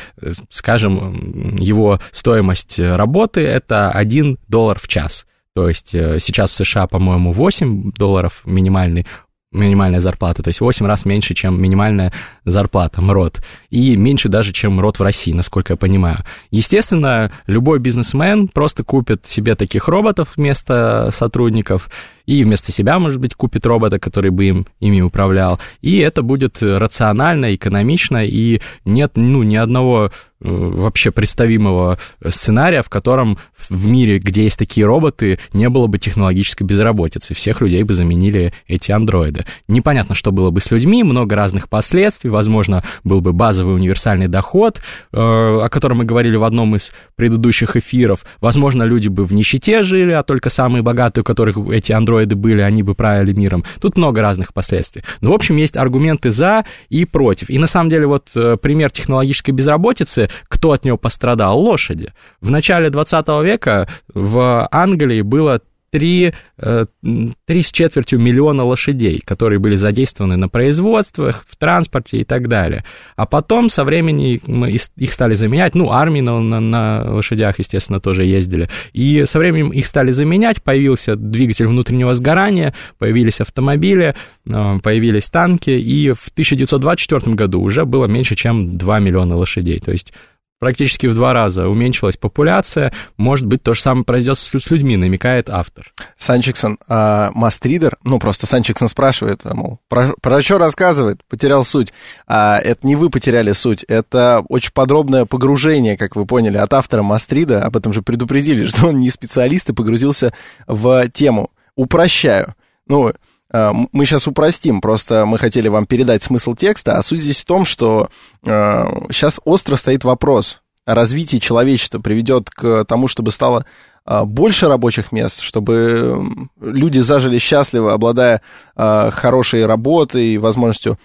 [SPEAKER 3] скажем, его стоимость работы — это 1 доллар в час. То есть э, сейчас в США, по-моему, 8 долларов минимальный минимальная зарплата, то есть 8 раз меньше, чем минимальная зарплата МРОД, и меньше даже, чем МРОД в России, насколько я понимаю. Естественно, любой бизнесмен просто купит себе таких роботов вместо сотрудников, и вместо себя, может быть, купит робота, который бы им, ими управлял, и это будет рационально, экономично, и нет ну, ни одного Э, вообще представимого сценария, в котором в мире, где есть такие роботы, не было бы технологической безработицы. Всех людей бы заменили эти андроиды. Непонятно, что было бы с людьми, много разных последствий. Возможно, был бы базовый универсальный доход, э, о котором мы говорили в одном из предыдущих эфиров. Возможно, люди бы в нищете жили, а только самые богатые, у которых эти андроиды были, они бы правили миром. Тут много разных последствий. Но, в общем, есть аргументы за и против. И на самом деле вот э, пример технологической безработицы кто от него пострадал? Лошади. В начале 20 века в Англии было 3, 3 э, с четвертью миллиона лошадей, которые были задействованы на производствах, в транспорте и так далее. А потом со временем мы их стали заменять, ну, армии на, на, на лошадях, естественно, тоже ездили, и со временем их стали заменять, появился двигатель внутреннего сгорания, появились автомобили, э, появились танки, и в 1924 году уже было меньше, чем 2 миллиона лошадей, то есть практически в два раза уменьшилась популяция. Может быть, то же самое произойдет с людьми, намекает автор.
[SPEAKER 2] Санчиксон, а Мастридер, ну, просто Санчиксон спрашивает, а, мол, про, про что рассказывает? Потерял суть. А это не вы потеряли суть, это очень подробное погружение, как вы поняли, от автора Мастрида. Об этом же предупредили, что он не специалист и погрузился в тему. Упрощаю. Ну, мы сейчас упростим, просто мы хотели вам передать смысл текста, а суть здесь в том, что сейчас э, остро стоит вопрос о развитии человечества, приведет к тому, чтобы стало э, больше рабочих мест, чтобы люди зажили счастливо, обладая хорошей работой и возможностью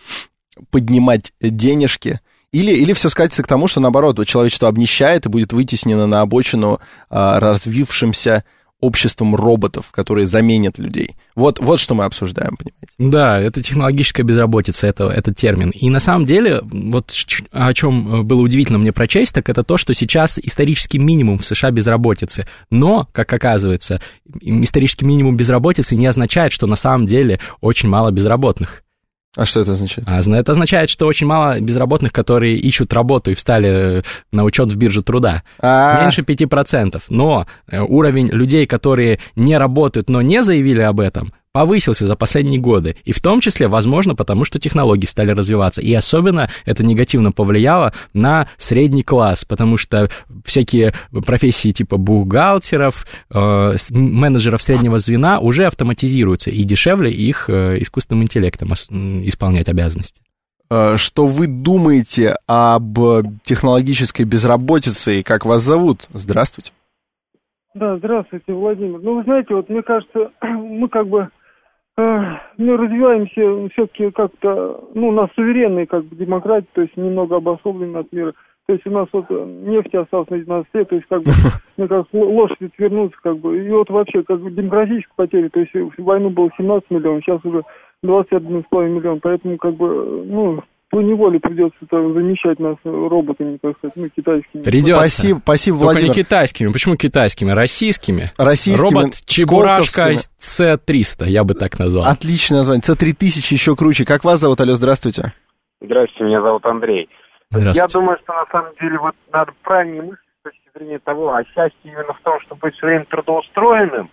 [SPEAKER 2] поднимать денежки. Или, или все скатится к тому, что наоборот, человечество обнищает и будет вытеснено на обочину развившимся обществом роботов, которые заменят людей. Вот, вот что мы обсуждаем, понимаете?
[SPEAKER 3] Да, это технологическая безработица, это, это термин. И на самом деле, вот о чем э, было удивительно мне прочесть, так это то, что сейчас исторический минимум в США безработицы. Но, как оказывается, исторический минимум безработицы не означает, что на самом деле очень мало безработных.
[SPEAKER 2] А что это означает?
[SPEAKER 3] А, это означает, что очень мало безработных, которые ищут работу и встали э, на учет в бирже труда. А-а-а. Меньше 5%. Но э, уровень людей, которые не работают, но не заявили об этом, повысился за последние годы. И в том числе, возможно, потому что технологии стали развиваться. И особенно это негативно повлияло на средний класс, потому что всякие профессии типа бухгалтеров, э, менеджеров среднего звена уже автоматизируются, и дешевле их э, искусственным интеллектом исполнять обязанности.
[SPEAKER 2] Э, что вы думаете об технологической безработице и как вас зовут? Здравствуйте.
[SPEAKER 8] Да, здравствуйте, Владимир. Ну, вы знаете, вот мне кажется, мы как бы мы развиваемся все-таки как-то, ну, на суверенной как бы демократии, то есть немного обособлены от мира. То есть у нас вот нефть осталась на 19 лет, то есть как бы, мне кажется, лошади вернуться как бы. И вот вообще как бы демократические потери, то есть в войну было 17 миллионов, сейчас уже 21,5 миллион, поэтому как бы, ну, по неволе придется там, замещать нас роботами, так сказать, ну, китайскими.
[SPEAKER 3] Придется.
[SPEAKER 2] Спасибо, спасибо,
[SPEAKER 3] Только
[SPEAKER 2] Владимир.
[SPEAKER 3] не китайскими. Почему китайскими? Российскими.
[SPEAKER 2] Российскими.
[SPEAKER 3] Робот Чебурашка С-300, я бы так назвал.
[SPEAKER 2] Отличное название. С-3000 еще круче. Как вас зовут? Алло, здравствуйте.
[SPEAKER 9] Здравствуйте, меня зовут Андрей.
[SPEAKER 3] Здравствуйте.
[SPEAKER 9] Я думаю, что на самом деле вот надо правильнее мыслить с точки зрения того, а счастье именно в том, чтобы быть все время трудоустроенным,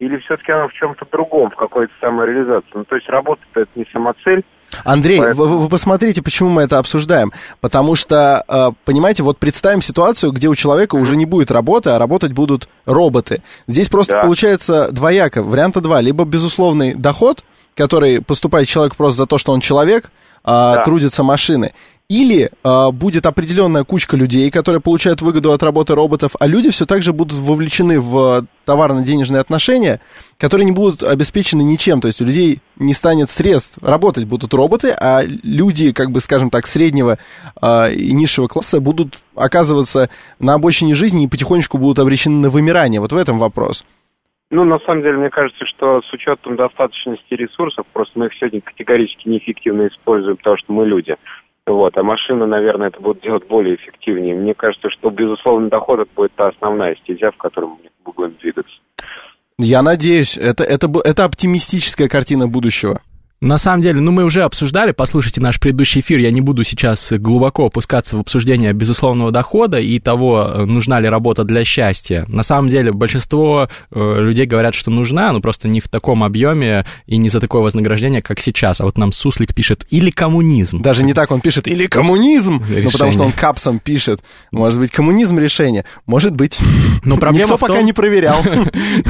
[SPEAKER 9] или все-таки она в чем-то другом, в какой-то самореализации? Ну, то есть работа это не самоцель.
[SPEAKER 2] Андрей, Поэтому... вы, вы посмотрите, почему мы это обсуждаем. Потому что, э, понимаете, вот представим ситуацию, где у человека уже не будет работы, а работать будут роботы. Здесь просто да. получается двояко. Варианта два. Либо безусловный доход, который поступает человек просто за то, что он человек, а, да. трудятся машины. Или э, будет определенная кучка людей, которые получают выгоду от работы роботов, а люди все так же будут вовлечены в товарно-денежные отношения, которые не будут обеспечены ничем. То есть у людей не станет средств. Работать будут роботы, а люди, как бы, скажем так, среднего э, и низшего класса будут оказываться на обочине жизни и потихонечку будут обречены на вымирание. Вот в этом вопрос.
[SPEAKER 9] Ну, на самом деле, мне кажется, что с учетом достаточности ресурсов, просто мы их сегодня категорически неэффективно используем, потому что мы люди. Вот, а машины, наверное, это будут делать более эффективнее. Мне кажется, что, безусловно, доход это будет та основная стезя, в которой мы будем двигаться.
[SPEAKER 2] Я надеюсь, это, это, это оптимистическая картина будущего.
[SPEAKER 3] На самом деле, ну мы уже обсуждали, послушайте наш предыдущий эфир, я не буду сейчас глубоко опускаться в обсуждение безусловного дохода и того, э, нужна ли работа для счастья. На самом деле, большинство э, людей говорят, что нужна, но просто не в таком объеме и не за такое вознаграждение, как сейчас. А вот нам Суслик пишет «или коммунизм».
[SPEAKER 2] Даже не так он пишет «или коммунизм», решение. ну потому что он капсом пишет. Может быть, коммунизм решение. Может быть. Но проблема Никто том... пока не проверял.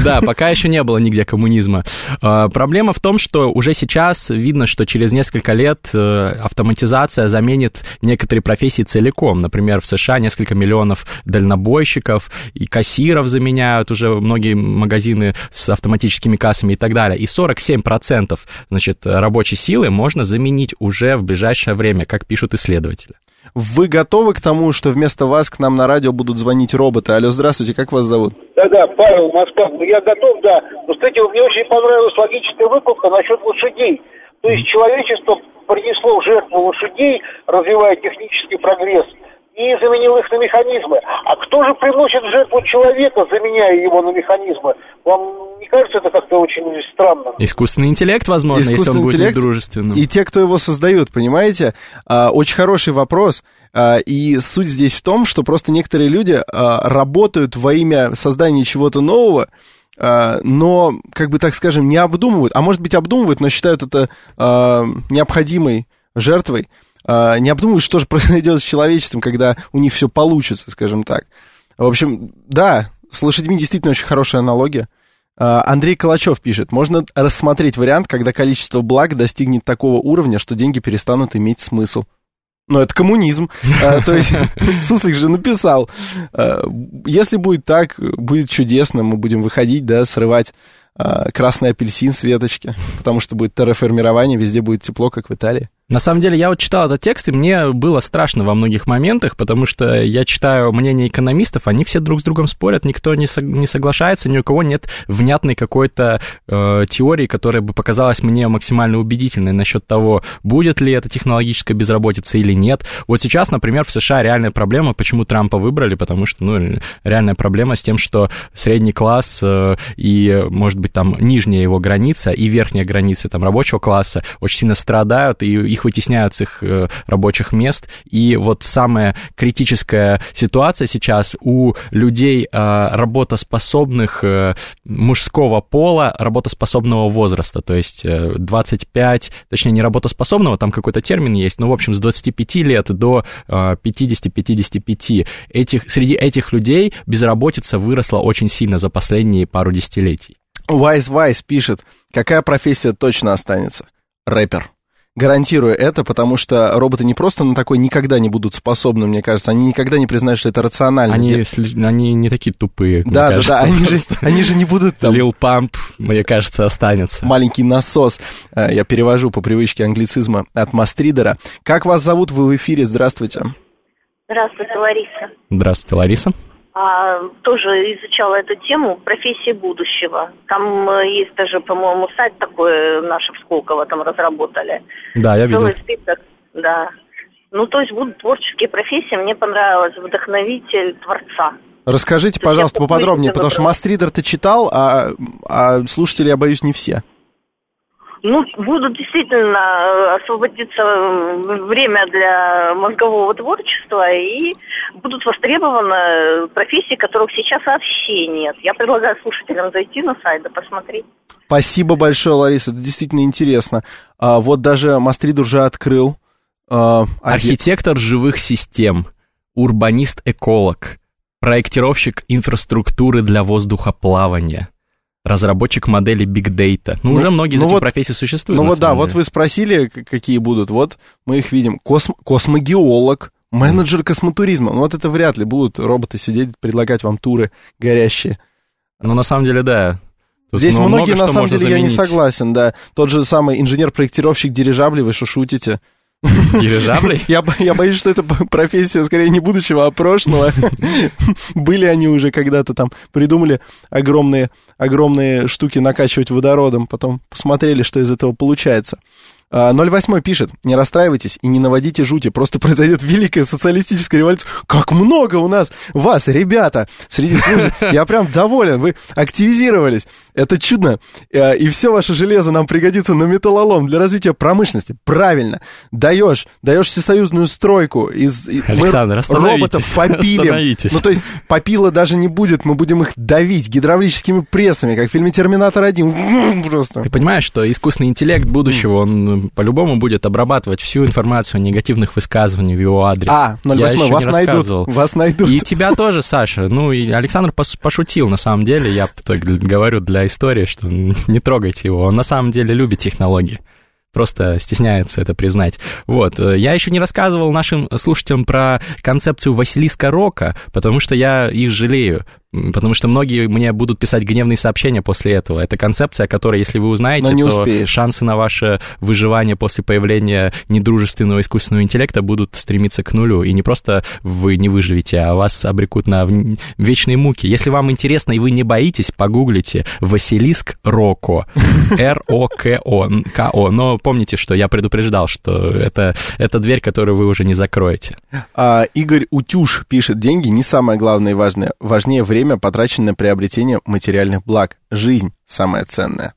[SPEAKER 3] Да, пока еще не было нигде коммунизма. А, проблема в том, что уже сейчас видно, что через несколько лет э, автоматизация заменит некоторые профессии целиком. Например, в США несколько миллионов дальнобойщиков и кассиров заменяют уже многие магазины с автоматическими кассами и так далее. И 47% значит, рабочей силы можно заменить уже в ближайшее время, как пишут исследователи.
[SPEAKER 2] Вы готовы к тому, что вместо вас к нам на радио будут звонить роботы? Алло, здравствуйте, как вас зовут?
[SPEAKER 10] Да-да, Павел, Москва. Ну, я готов, да. Но, кстати, мне очень понравилась логическая выкупка насчет лошадей. То есть человечество принесло в жертву лошадей, развивая технический прогресс, и заменил их на механизмы. А кто же приносит жертву человека, заменяя его на механизмы? Вам не кажется это как-то очень странно?
[SPEAKER 3] Искусственный интеллект, возможно, если он будет интеллект дружественным.
[SPEAKER 2] И те, кто его создают, понимаете? А, очень хороший вопрос. А, и суть здесь в том, что просто некоторые люди а, работают во имя создания чего-то нового, но, как бы так скажем, не обдумывают, а может быть обдумывают, но считают это необходимой жертвой, не обдумывают, что же произойдет с человечеством, когда у них все получится, скажем так. В общем, да, с лошадьми действительно очень хорошая аналогия. Андрей Калачев пишет, можно рассмотреть вариант, когда количество благ достигнет такого уровня, что деньги перестанут иметь смысл. Но это коммунизм. А, то есть Суслик же написал, а, если будет так, будет чудесно, мы будем выходить, да, срывать а, красный апельсин с веточки, потому что будет терраформирование, везде будет тепло, как в Италии.
[SPEAKER 3] На самом деле, я вот читал этот текст, и мне было страшно во многих моментах, потому что я читаю мнение экономистов, они все друг с другом спорят, никто не, сог, не соглашается, ни у кого нет внятной какой-то э, теории, которая бы показалась мне максимально убедительной насчет того, будет ли это технологическая безработица или нет. Вот сейчас, например, в США реальная проблема, почему Трампа выбрали, потому что, ну, реальная проблема с тем, что средний класс э, и, может быть, там нижняя его граница и верхняя граница там рабочего класса очень сильно страдают, и их их вытесняют с их э, рабочих мест. И вот самая критическая ситуация сейчас у людей э, работоспособных э, мужского пола, работоспособного возраста, то есть 25, точнее не работоспособного, там какой-то термин есть, но в общем с 25 лет до 50-55. Этих, среди этих людей безработица выросла очень сильно за последние пару десятилетий.
[SPEAKER 2] Вайс Вайс пишет, какая профессия точно останется? Рэпер гарантирую это, потому что роботы не просто на такой никогда не будут способны, мне кажется, они никогда не признают, что это рационально.
[SPEAKER 3] Они, Де... они не такие тупые.
[SPEAKER 2] Да, да,
[SPEAKER 3] кажется.
[SPEAKER 2] да, они же, они же не будут там...
[SPEAKER 3] Лил Памп, мне кажется, останется.
[SPEAKER 2] Маленький насос. Э, я перевожу по привычке англицизма от Мастридера. Как вас зовут? Вы в эфире. Здравствуйте.
[SPEAKER 11] Здравствуйте, Лариса.
[SPEAKER 3] Здравствуйте, Лариса
[SPEAKER 11] а, тоже изучала эту тему профессии будущего. Там э, есть даже, по-моему, сайт такой наши в Сколково там разработали.
[SPEAKER 3] Да, я видел.
[SPEAKER 11] список, да. Ну, то есть будут творческие профессии. Мне понравилось вдохновитель творца.
[SPEAKER 2] Расскажите, пожалуйста, поподробнее, потому что Мастридер ты читал, а, а слушатели, я боюсь, не все.
[SPEAKER 11] Ну, будут действительно э, освободиться э, время для мозгового творчества и будут востребованы профессии, которых сейчас вообще нет. Я предлагаю слушателям зайти на сайт и посмотреть.
[SPEAKER 2] Спасибо большое, Лариса, это действительно интересно. А, вот даже Мастрид уже открыл.
[SPEAKER 3] А, Архитектор живых систем, урбанист-эколог, проектировщик инфраструктуры для воздухоплавания – разработчик модели Big Data. Ну, ну уже многие из ну этих вот, профессий существуют.
[SPEAKER 2] Ну вот да, деле. вот вы спросили, какие будут. Вот мы их видим. Косм, космогеолог, менеджер космотуризма. Ну вот это вряд ли будут роботы сидеть, предлагать вам туры горящие.
[SPEAKER 3] Ну на самом деле, да.
[SPEAKER 2] Тут Здесь многие, на самом деле, заменить. я не согласен, да. Тот же самый инженер-проектировщик дирижаблей, вы что шутите?
[SPEAKER 3] Дирижабли?
[SPEAKER 2] Я, я боюсь, что это профессия скорее не будущего, а прошлого. Были они уже когда-то там, придумали огромные, огромные штуки накачивать водородом, потом посмотрели, что из этого получается. 08 а, пишет, не расстраивайтесь и не наводите жути, просто произойдет великая социалистическая революция. Как много у нас вас, ребята, среди служащих. Я прям доволен, вы активизировались. Это чудно. А, и все ваше железо нам пригодится на металлолом для развития промышленности. Правильно. Даешь, даешь всесоюзную стройку из...
[SPEAKER 3] Александр,
[SPEAKER 2] мы роботов попилим. Ну, то есть попила даже не будет, мы будем их давить гидравлическими прессами, как в фильме «Терминатор 1».
[SPEAKER 3] Просто. Ты понимаешь, что искусственный интеллект будущего, он по-любому будет обрабатывать всю информацию о негативных высказываниях в его адрес.
[SPEAKER 2] А, 08, вас найдут, вас найдут.
[SPEAKER 3] И тебя тоже, Саша. Ну, и Александр пошутил, на самом деле. Я говорю для истории, что не трогайте его. Он на самом деле любит технологии просто стесняется это признать. Вот. Я еще не рассказывал нашим слушателям про концепцию Василиска Рока, потому что я их жалею. Потому что многие мне будут писать гневные сообщения после этого. Это концепция, которая, если вы узнаете,
[SPEAKER 2] то
[SPEAKER 3] успеешь. шансы на ваше выживание после появления недружественного искусственного интеллекта будут стремиться к нулю. И не просто вы не выживете, а вас обрекут на вечные муки. Если вам интересно и вы не боитесь, погуглите Василиск Роко. Р-О-К-О. Но помните, что я предупреждал, что это, это дверь, которую вы уже не закроете.
[SPEAKER 2] А, Игорь Утюш пишет, деньги не самое главное и важное. Важнее время время, потраченное на приобретение материальных благ. Жизнь самая ценная.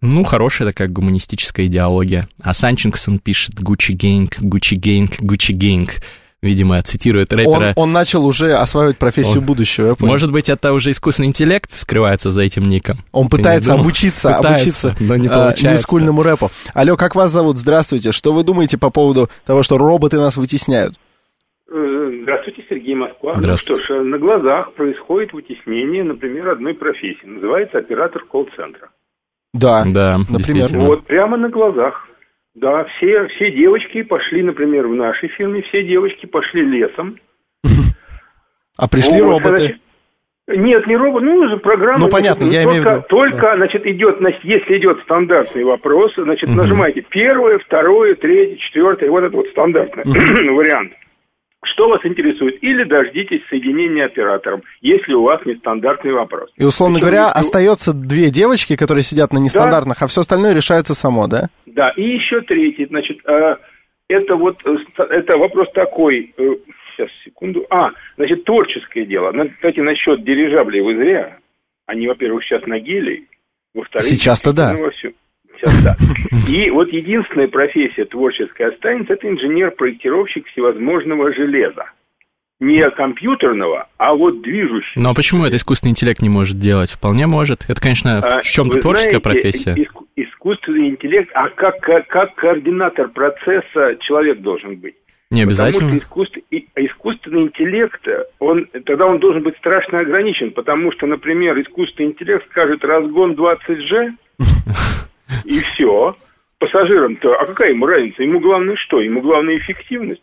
[SPEAKER 3] Ну, хорошая такая гуманистическая идеология. А Санчингсон пишет «Гуччи Гейнг, Гуччи Гейнг, Гуччи Гейнг». Видимо, цитирует рэпера.
[SPEAKER 2] Он, он начал уже осваивать профессию он, будущего, я
[SPEAKER 3] понял. Может быть, это уже искусственный интеллект скрывается за этим ником?
[SPEAKER 2] Он Ты пытается обучиться, пытается, обучиться но не а, ньюскульному рэпу. Алло, как вас зовут? Здравствуйте. Что вы думаете по поводу того, что роботы нас вытесняют?
[SPEAKER 12] Э, здравствуйте, Сергей Москва. Ну что ж, на глазах происходит вытеснение, например, одной профессии. Называется оператор колл-центра.
[SPEAKER 2] Да, да, например.
[SPEAKER 12] Вот, прямо на глазах. Да, все, все девочки пошли, например, в нашей фирме, все девочки пошли лесом.
[SPEAKER 2] А пришли роботы?
[SPEAKER 12] Нет, не робот, ну, уже программа.
[SPEAKER 2] Ну, понятно, я
[SPEAKER 12] только,
[SPEAKER 2] имею в виду.
[SPEAKER 12] Только, да. значит, идет, если идет стандартный вопрос, значит, угу. нажимаете первое, второе, третье, четвертое, вот это вот стандартный угу. вариант. Что вас интересует? Или дождитесь соединения оператором, если у вас нестандартный вопрос.
[SPEAKER 2] И, условно Причем, говоря, если... остается две девочки, которые сидят на нестандартных, да. а все остальное решается само, да?
[SPEAKER 12] Да, и еще третий, значит, э, это вот, э, это вопрос такой, э, сейчас, секунду, а, значит, творческое дело. Кстати, насчет дирижаблей вы зря. Они, во-первых, сейчас на геле, во-вторых...
[SPEAKER 2] Сейчас-то да.
[SPEAKER 12] Вовсю сейчас, да. И вот единственная профессия творческая останется, это инженер-проектировщик всевозможного железа. Не компьютерного, а вот движущего.
[SPEAKER 3] Но почему это искусственный интеллект не может делать? Вполне может. Это, конечно, в а, чем-то творческая знаете, профессия.
[SPEAKER 12] Иск- искусственный интеллект, а как, как, как координатор процесса человек должен быть?
[SPEAKER 3] Не обязательно.
[SPEAKER 12] Потому что искусств, искусственный интеллект, он, тогда он должен быть страшно ограничен, потому что, например, искусственный интеллект скажет разгон 20G, и все. Пассажирам-то, а какая ему разница? Ему главное что? Ему главное эффективность.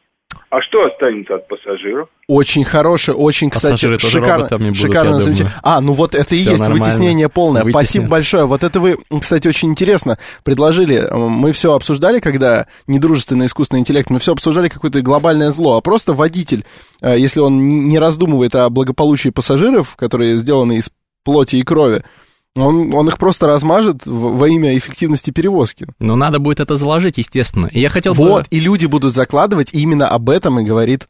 [SPEAKER 12] А что останется от пассажиров?
[SPEAKER 2] Очень хорошее, очень, кстати, шикарно, будут, шикарное замечание. А, ну вот это Все и есть нормально. вытеснение полное. Вытеснен. Спасибо большое. Вот это вы, кстати, очень интересно предложили. Мы все обсуждали, когда недружественный искусственный интеллект, мы все обсуждали какое-то глобальное зло, а просто водитель, э, если он не раздумывает о благополучии пассажиров, которые сделаны из плоти и крови, он, он их просто размажет во имя эффективности перевозки.
[SPEAKER 3] Но надо будет это заложить, естественно. И я хотел
[SPEAKER 2] вот, бы... и люди будут закладывать, и именно об этом и говорит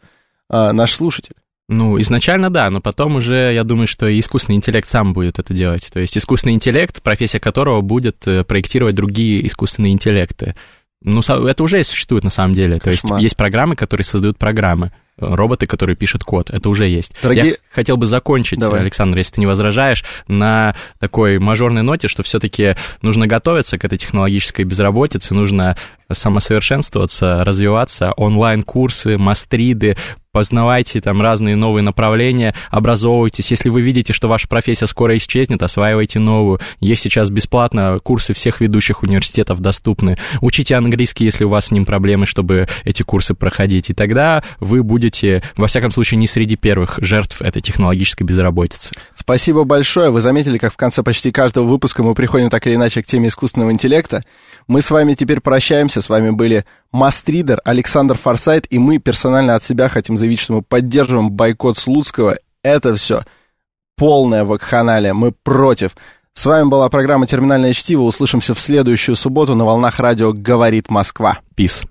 [SPEAKER 2] а, наш слушатель.
[SPEAKER 3] Ну, изначально да, но потом уже, я думаю, что и искусственный интеллект сам будет это делать. То есть искусственный интеллект, профессия которого будет э, проектировать другие искусственные интеллекты. Ну, это уже существует на самом деле. То Кошмар. есть есть программы, которые создают программы роботы, которые пишут код. Это уже есть. Дорогие... Я хотел бы закончить, Давай. Александр, если ты не возражаешь, на такой мажорной ноте, что все-таки нужно готовиться к этой технологической безработице, нужно самосовершенствоваться, развиваться, онлайн-курсы, мастриды, познавайте там разные новые направления, образовывайтесь. Если вы видите, что ваша профессия скоро исчезнет, осваивайте новую. Есть сейчас бесплатно курсы всех ведущих университетов доступны. Учите английский, если у вас с ним проблемы, чтобы эти курсы проходить. И тогда вы будете, во всяком случае, не среди первых жертв этой технологической безработицы.
[SPEAKER 2] Спасибо большое. Вы заметили, как в конце почти каждого выпуска мы приходим так или иначе к теме искусственного интеллекта. Мы с вами теперь прощаемся. С вами были Мастридер, Александр Форсайт, и мы персонально от себя хотим заявить, что мы поддерживаем бойкот Слуцкого. Это все полная вакханалия. Мы против. С вами была программа «Терминальное чтиво». Услышимся в следующую субботу на волнах радио «Говорит Москва».
[SPEAKER 3] Peace.